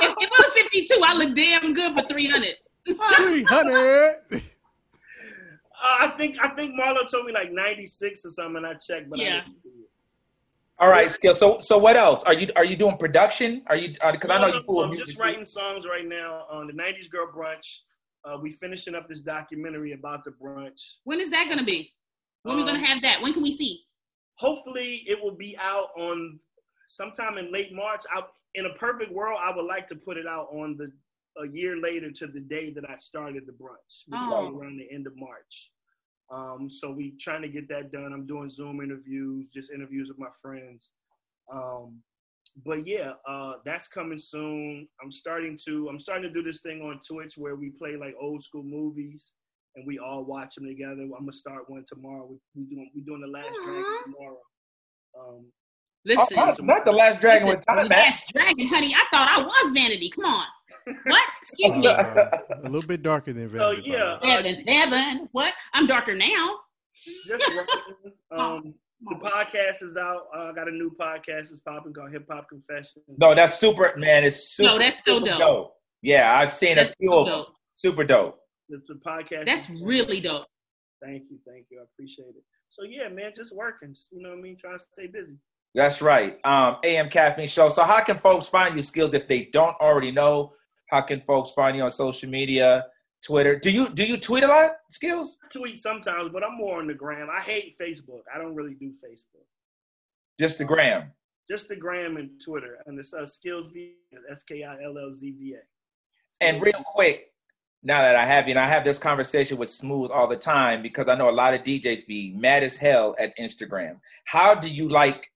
if it was 52, I look damn good for 300. 300. Uh, I think I think Marlo told me like 96 or something, and I checked, but I Yeah. didn't see it. All right, skill. So so what else? Are you are you doing production? Are you because I know you no. I'm just too. writing songs right now on the 90s Girl Brunch. Uh, we finishing up this documentary about the brunch. When is that going to be? When we Um, going to have that? When can we see? hopefully it will be out on sometime in late March. I, in a perfect world, I would like to put it out on the a year later to the day that I started the brunch, which Oh. around the end of March. Um, so we trying to get that done. I'm doing Zoom interviews, just interviews with my friends. Um, but yeah, uh, that's coming soon. I'm starting to I'm starting to do this thing on Twitch where we play like old school movies and we all watch them together. I'm gonna start one tomorrow. We, we doing we doing the Last Dragon tomorrow. Um, Oh, Listen, not, not the last dragon listen with time. Last Dragon, honey. I thought I was Vanity. Come on. What? Excuse me. [laughs] Uh, a little bit darker than Vanity. [laughs] So, Vanity. yeah. Seven, seven. What? I'm darker now. just writing. um, the podcast is out. Uh, I got a new podcast. that's popping called Hip Hop Confession. No, that's super, man. It's super. No, that's so super dope. Yeah, I've seen That's a few of them. dope. Super dope. It's the podcast. That's really dope. Thank you, thank you. I appreciate it. So yeah, man, just working. You know what I mean? Trying to stay busy. That's right. Um, AM Caffeine Show. So, how can folks find you, Skills, if they don't already know? How can folks find you on social media, Twitter? Do you do you tweet a lot, Skills? I tweet sometimes, but I'm more on the gram. I hate Facebook. I don't really do Facebook. Just the gram. Just the gram and Twitter, and it's uh, Skills V S K I L L Z V A. And real quick, now that I have you, and I have this conversation with Smooth all the time because I know a lot of DJs be mad as hell at Instagram. How do you like?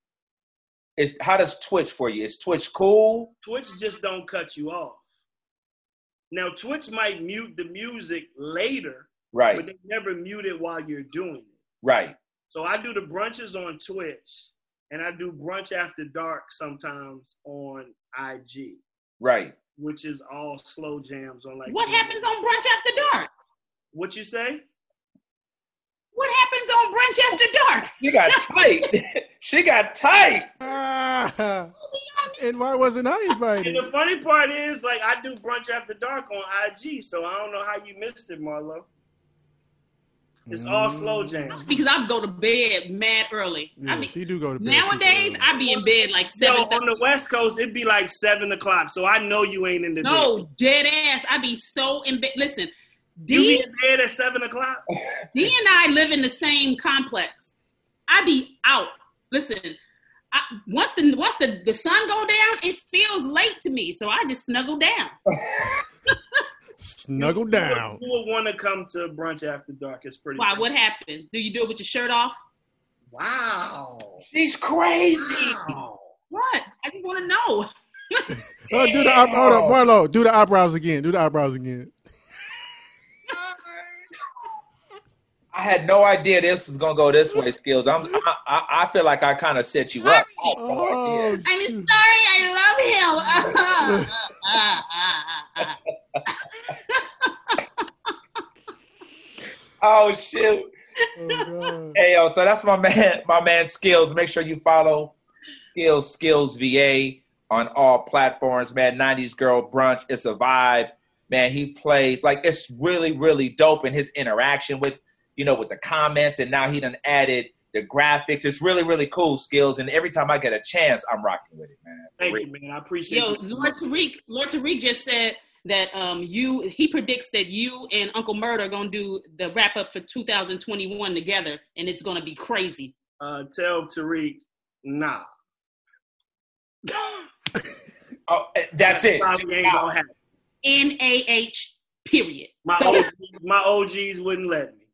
Is how does Twitch for you? Is Twitch cool? Twitch just don't cut you off. Now Twitch might mute the music later, right? but they never mute it while you're doing it. right. So I do the brunches on Twitch, and I do brunch after dark sometimes on IG, Right. which is all slow jams on like. What happens on Brunch After Dark? What you say? What happens on Brunch After Dark? She got [laughs] tight. [laughs] she got tight. Ah, [laughs] and why wasn't I invited? And invited? the funny part is, like, I do brunch after dark on IG, so I don't know how you missed it, Marlo. It's all mm. slow jam. because I go to bed mad early. Yeah, I be, she do go to bed. nowadays super I be in bed like Yo, seven. on the West Coast, it'd be like seven o'clock, so I know you ain't in the bed. No, dead ass. I be so in bed. Listen, You D be in bed at seven o'clock? D and I live in the same complex. I be out. Listen, I, once the once the, the sun go down, it feels late to me, so I just snuggle down. [laughs] Snuggle down. would, you would want to come to brunch after dark. It's pretty. Why? fun. What happened? Do you do it with your shirt off? Wow. She's crazy. Wow. What? I just want to know. [laughs] Oh, do the eye- hold up, Marlo. Do the eyebrows again. Do the eyebrows again. I had no idea this was gonna go this way, skills. I'm, I, I, I feel like I kind of set you up. Oh, oh, I'm sorry. I love him. [laughs] Oh shoot. Oh, Hey yo, so that's my man, my man Skills. Make sure you follow Skills Skillz VA on all platforms, man. 90s Girl Brunch. It's a vibe. Man, he plays like it's really, really dope in his interaction with, you know, with the comments, and now he done added the graphics. It's really, really cool skills. And every time I get a chance, I'm rocking with it, man. Thank you, man. I appreciate Yo, you. Lord Tariq, Lord Tariq just said that um you he predicts that you and Uncle Murda are gonna do the wrap up for 2021 together, and it's gonna be crazy. Uh, tell Tariq, nah. [laughs] Oh, that's it. Probably ain't gonna happen. N A H. Period. My So- OG, my OGs wouldn't let me.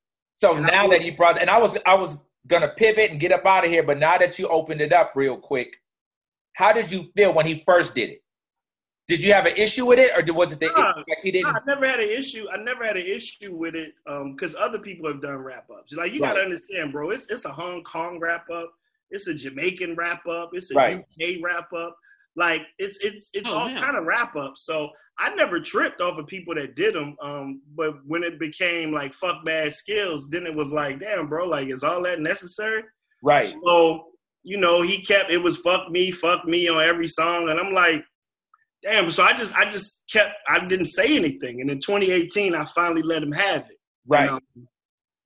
So And now will- that you brought, and I was I was gonna pivot and get up out of here, but now that you opened it up real quick, how did you feel when he first did it? Did you have an issue with it, or did- was it the Nah, like he didn't? I never had an issue. I never had an issue with it um, because other people have done wrap ups. Like you gotta understand, bro. It's it's a Hong Kong wrap up. It's a Jamaican wrap up. It's a Right. UK wrap up. Like it's it's it's Oh, all yeah. kind of wrap up. So I never tripped off of people that did them. Um, but when it became like fuck bad skills, then it was like, damn, bro, like is all that necessary? Right. So, you know, he kept it was fuck me, fuck me on every song. And I'm like, damn. So I just I just kept I didn't say anything. And in 2018 I finally let him have it. Right. And, um,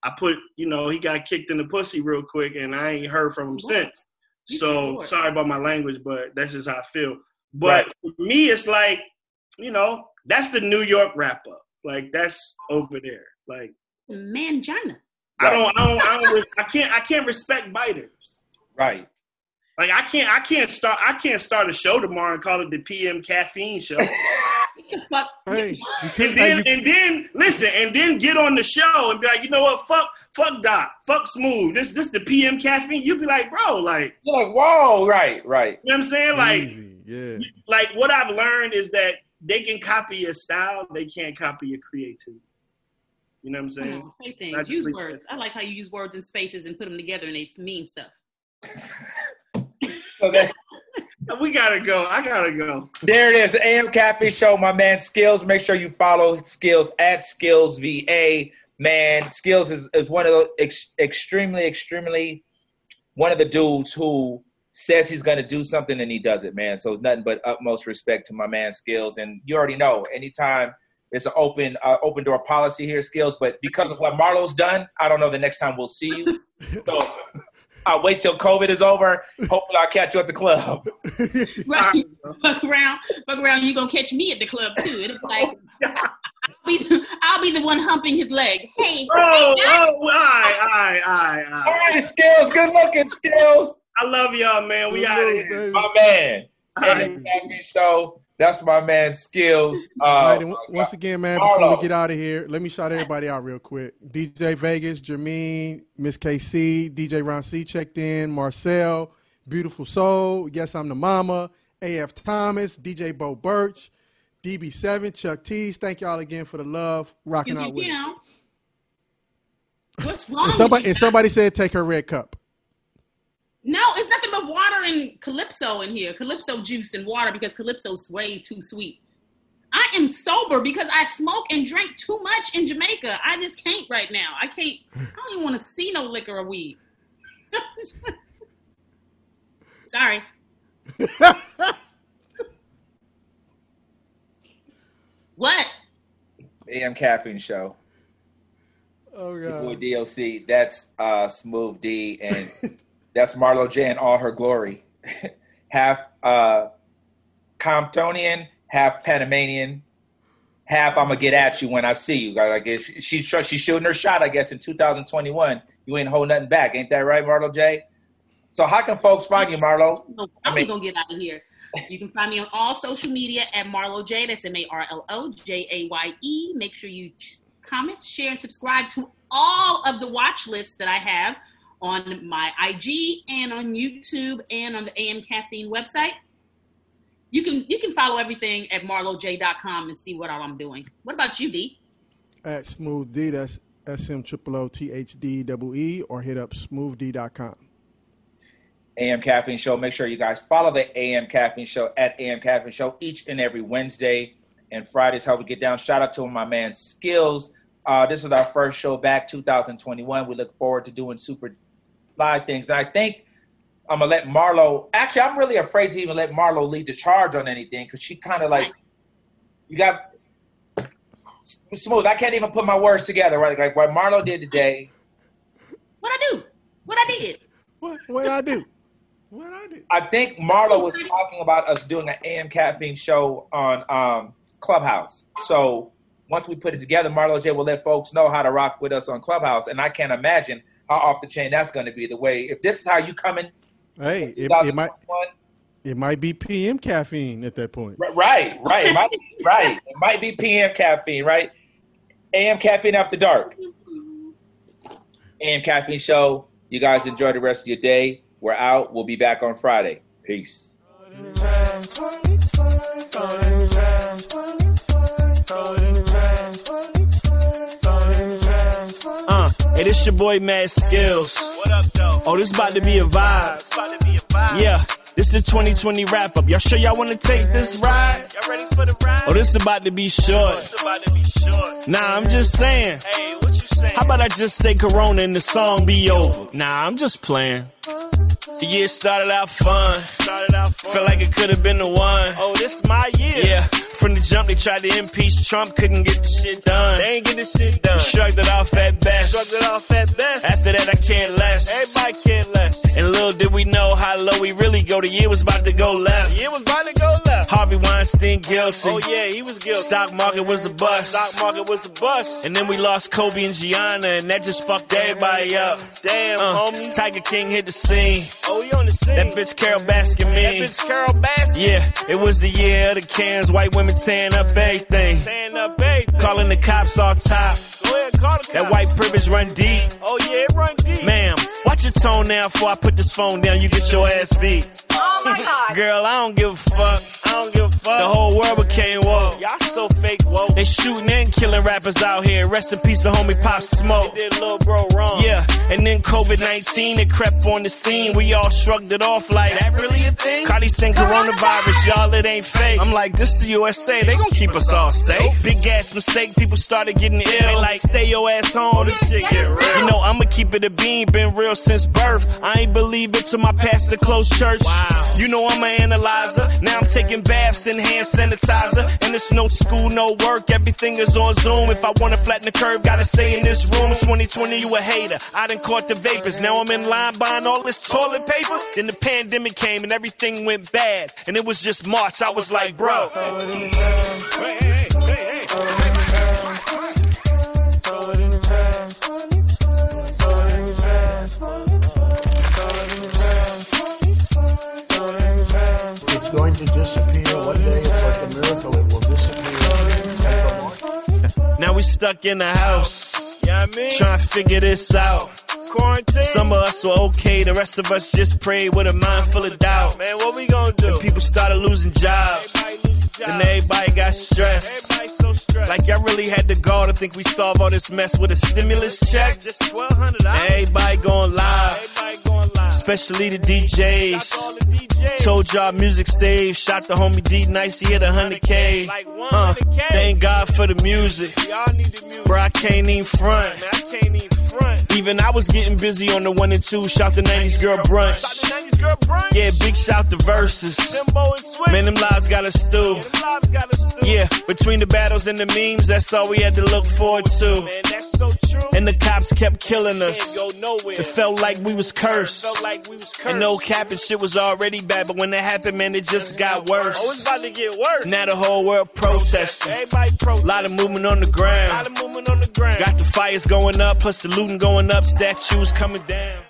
I put, you know, he got kicked in the pussy real quick and I ain't heard from him What? since. You So sorry about my language, but that's just how I feel. But for me, it's like, you know, that's the New York wrap up. Like that's over there. Like Mangina. I don't, I don't, I don't, [laughs] I can't, I can't respect biters. Right. Like I can't, I can't start, I can't start a show tomorrow and call it the PM Caffeine Show. [laughs] Fuck. Hey, [laughs] And then, you, and then listen, and then get on the show and be like, you know what, fuck, fuck Doc, fuck Smooth. This, this the PM Caffeine. You'd be like, bro, like, You're like, whoa, right, right. you know what I'm saying? Like, easy, yeah. like what I've learned is that they can copy your style, they can't copy your creativity. You know what I'm saying? on, say I things. Use leave it words. I like how you use words and spaces and put them together and they mean stuff. [laughs] okay. [laughs] We gotta go. I gotta go. there it is, the AM Cafe Show. My man Skills. Make sure you follow Skills at Skillz VA. Man, Skills is, is one of the ex- extremely, extremely one of the dudes who says he's going to do something and he does it, man. So nothing but utmost respect to my man Skills. And you already know, anytime it's an open uh, open door policy here, Skills. But because of what Marlo's done, I don't know the next time we'll see you. So [laughs] I'll wait till COVID is over. Hopefully, I'll catch you at the club. [laughs] Right. fuck around, fuck around. You gonna catch me at the club too. And it's like I'll be, the, I'll be the one humping his leg. Hey, Oh, oh, all right, all right, all right, all All right. right, Skills. Good looking, Skills. I love y'all, man. We out of here. Baby. My man. All right. AM Cafe Show. That's my man Skills. Uh, All right, and w- once again, man, before Marlo. we get out of here, let me shout everybody out real quick. DJ Vegas, Jermaine, Miss KC, DJ Ron C checked in, Marcel, Beautiful Soul, Yes, I'm the Mama, AF Thomas, DJ Bo Birch, DB7, Chuck Tees. Thank y'all again for the love, rocking you, out with you us. what's wrong? And somebody, with and somebody said take her red cup. No, it's nothing but water and calypso in here. Calypso juice and water because calypso's way too sweet. I am sober because I smoke and drink too much in Jamaica. I just can't right now. I can't. I don't even want to see no liquor or weed. [laughs] Sorry. [laughs] what? AM Caffeine Show. Oh Your boy god. DOC. That's uh, Smooth D, and [laughs] that's Marlo J in all her glory. [laughs] half uh, Comptonian, half Panamanian, half I'm gonna get at you when I see you. Like if she she's shooting her shot, I guess in 2021. You ain't holding nothing back, ain't that right, Marlo J? So how can folks find you, Marlo? I'm I mean- gonna get out of here. You can find me on all social media at Marlo J. That's M A R L O J A Y E. Make sure you comment, share, and subscribe to all of the watch lists that I have on my IG and on YouTube and on the AM Caffeine website. You can you can follow everything at marloj.com and see what all I'm doing. What about you, D? At Smooth D, that's S M triple O T H D E, or hit up smoothd.com. AM Caffeine Show. Make sure you guys follow the AM Caffeine Show at AM Caffeine Show each and every Wednesday and Fridays. How we get down. Shout out to my man Skills. Uh, this is our first show back, 2021. We look forward to doing super live things. And I think I'm gonna let Marlo. Actually, I'm really afraid to even let Marlo lead the charge on anything because she kind of like you got smooth. I can't even put my words together. Right, like what Marlo did today. What I do? What I did? What what I do? What I do? I think Marlo was talking about us doing an AM caffeine show on um, Clubhouse. So once we put it together, Marlo J will let folks know how to rock with us on Clubhouse. And I can't imagine how off the chain that's going to be. The way if this is how you coming, Hey, it, it might it might be PM caffeine at that point. right, right, it might right. It might be PM caffeine, right? AM caffeine after dark. AM caffeine show. You guys enjoy the rest of your day. We're out. We'll be back on Friday. Peace. Uh, hey, this your boy Mad Skillz. What up, though? Oh, this about to be a vibe. about to be a vibe. Yeah, this the 2020 wrap up. Y'all sure y'all want to take this ride? Y'all ready for the ride? Oh, this about to be short. It's about to be short. Nah, I'm just saying. Hey, what you saying? How about I just say Corona and the song be over? Nah, I'm just playing. The year started out fun. Started out fun. Felt like it could have been the one. Oh, this is my year. Yeah. From the jump, they tried to impeach Trump, couldn't get the shit done. They ain't get the shit done. Shrugged it off at best. Shrugged it off at best. After that, I can't less. Everybody can't less. And little did we know how low we really go. The year was about to go left. The year was about to go left. Harvey Weinstein guilty. Oh yeah, he was guilty. Stock market was a bust. Stock market was a bust. And then we lost Kobe and Gianna, and that just fucked everybody up. Damn, uh, homie. Tiger King hit the scene. Oh, he on the scene. That bitch Carole Baskin me. That bitch Carole Baskin. Yeah, it was the year of the Karens. White women tearing up everything. Tearing up everything. Calling the cops off top. Go ahead, call the cops. That white privilege run deep. Oh yeah, it run deep. Ma'am, watch your tone now before I put this phone down. You get your ass beat. Oh my god. [laughs] Girl, I don't give a fuck. I don't give a fuck. The whole world became woke. Y'all so fake woke. They shooting and killing rappers out here. Rest in peace to homie Pop Smoke. They did little bro wrong. Yeah, and then COVID 19 it crept on the scene. We all shrugged it off like that really a thing. Cardi saying coronavirus, y'all it ain't fake. I'm like this the USA. They gon' keep us all safe. Big ass mistake. People started getting ill. They like stay your ass home. This shit get real. You know I'ma keep it a bean. Been real since birth. I ain't believe it till my pastor closed church. Wow. You know I'm an analyzer. Now I'm taking baths in hand sanitizer. And it's no school, no work. Everything is on Zoom. If I wanna flatten the curve, gotta stay in this room. 2020, you a hater. I done caught the vapors. Now I'm in line buying all this toilet paper. Then the pandemic came and everything went bad. And it was just March. I was like, bro. We stuck in the house. Yeah, I mean? Trying to figure this out. Quarantine. Some of us were okay, the rest of us just prayed with a mind full of doubt. Man, what we gonna do? And people started losing jobs. And everybody got stressed. Everybody stressed. Like y'all really had the gall to think we solve all this mess with a stimulus check. Just twelve hundred dollars. Everybody going live. Especially the DJs. Told y'all music saved. Shot the homie D-Nice, he hit a hundred K. Uh, thank God for the music. Bro, I can't even front. Even I was getting busy on the one and two. Shout the 90s girl brunch. Yeah, big shout the verses. Man, them lives got us through. Yeah, between the battles and the memes, that's all we had to look forward to. And the cops kept killing us. It felt like we was cursed. And no cap and shit was already bad, but when it happened, man, it just got worse. Oh, it's about to get worse. Now the whole world protesting. Everybody protesting. Lot of movement on the ground. Lot of movement on the ground. Got the fires going up, plus the looting going up, statues coming down.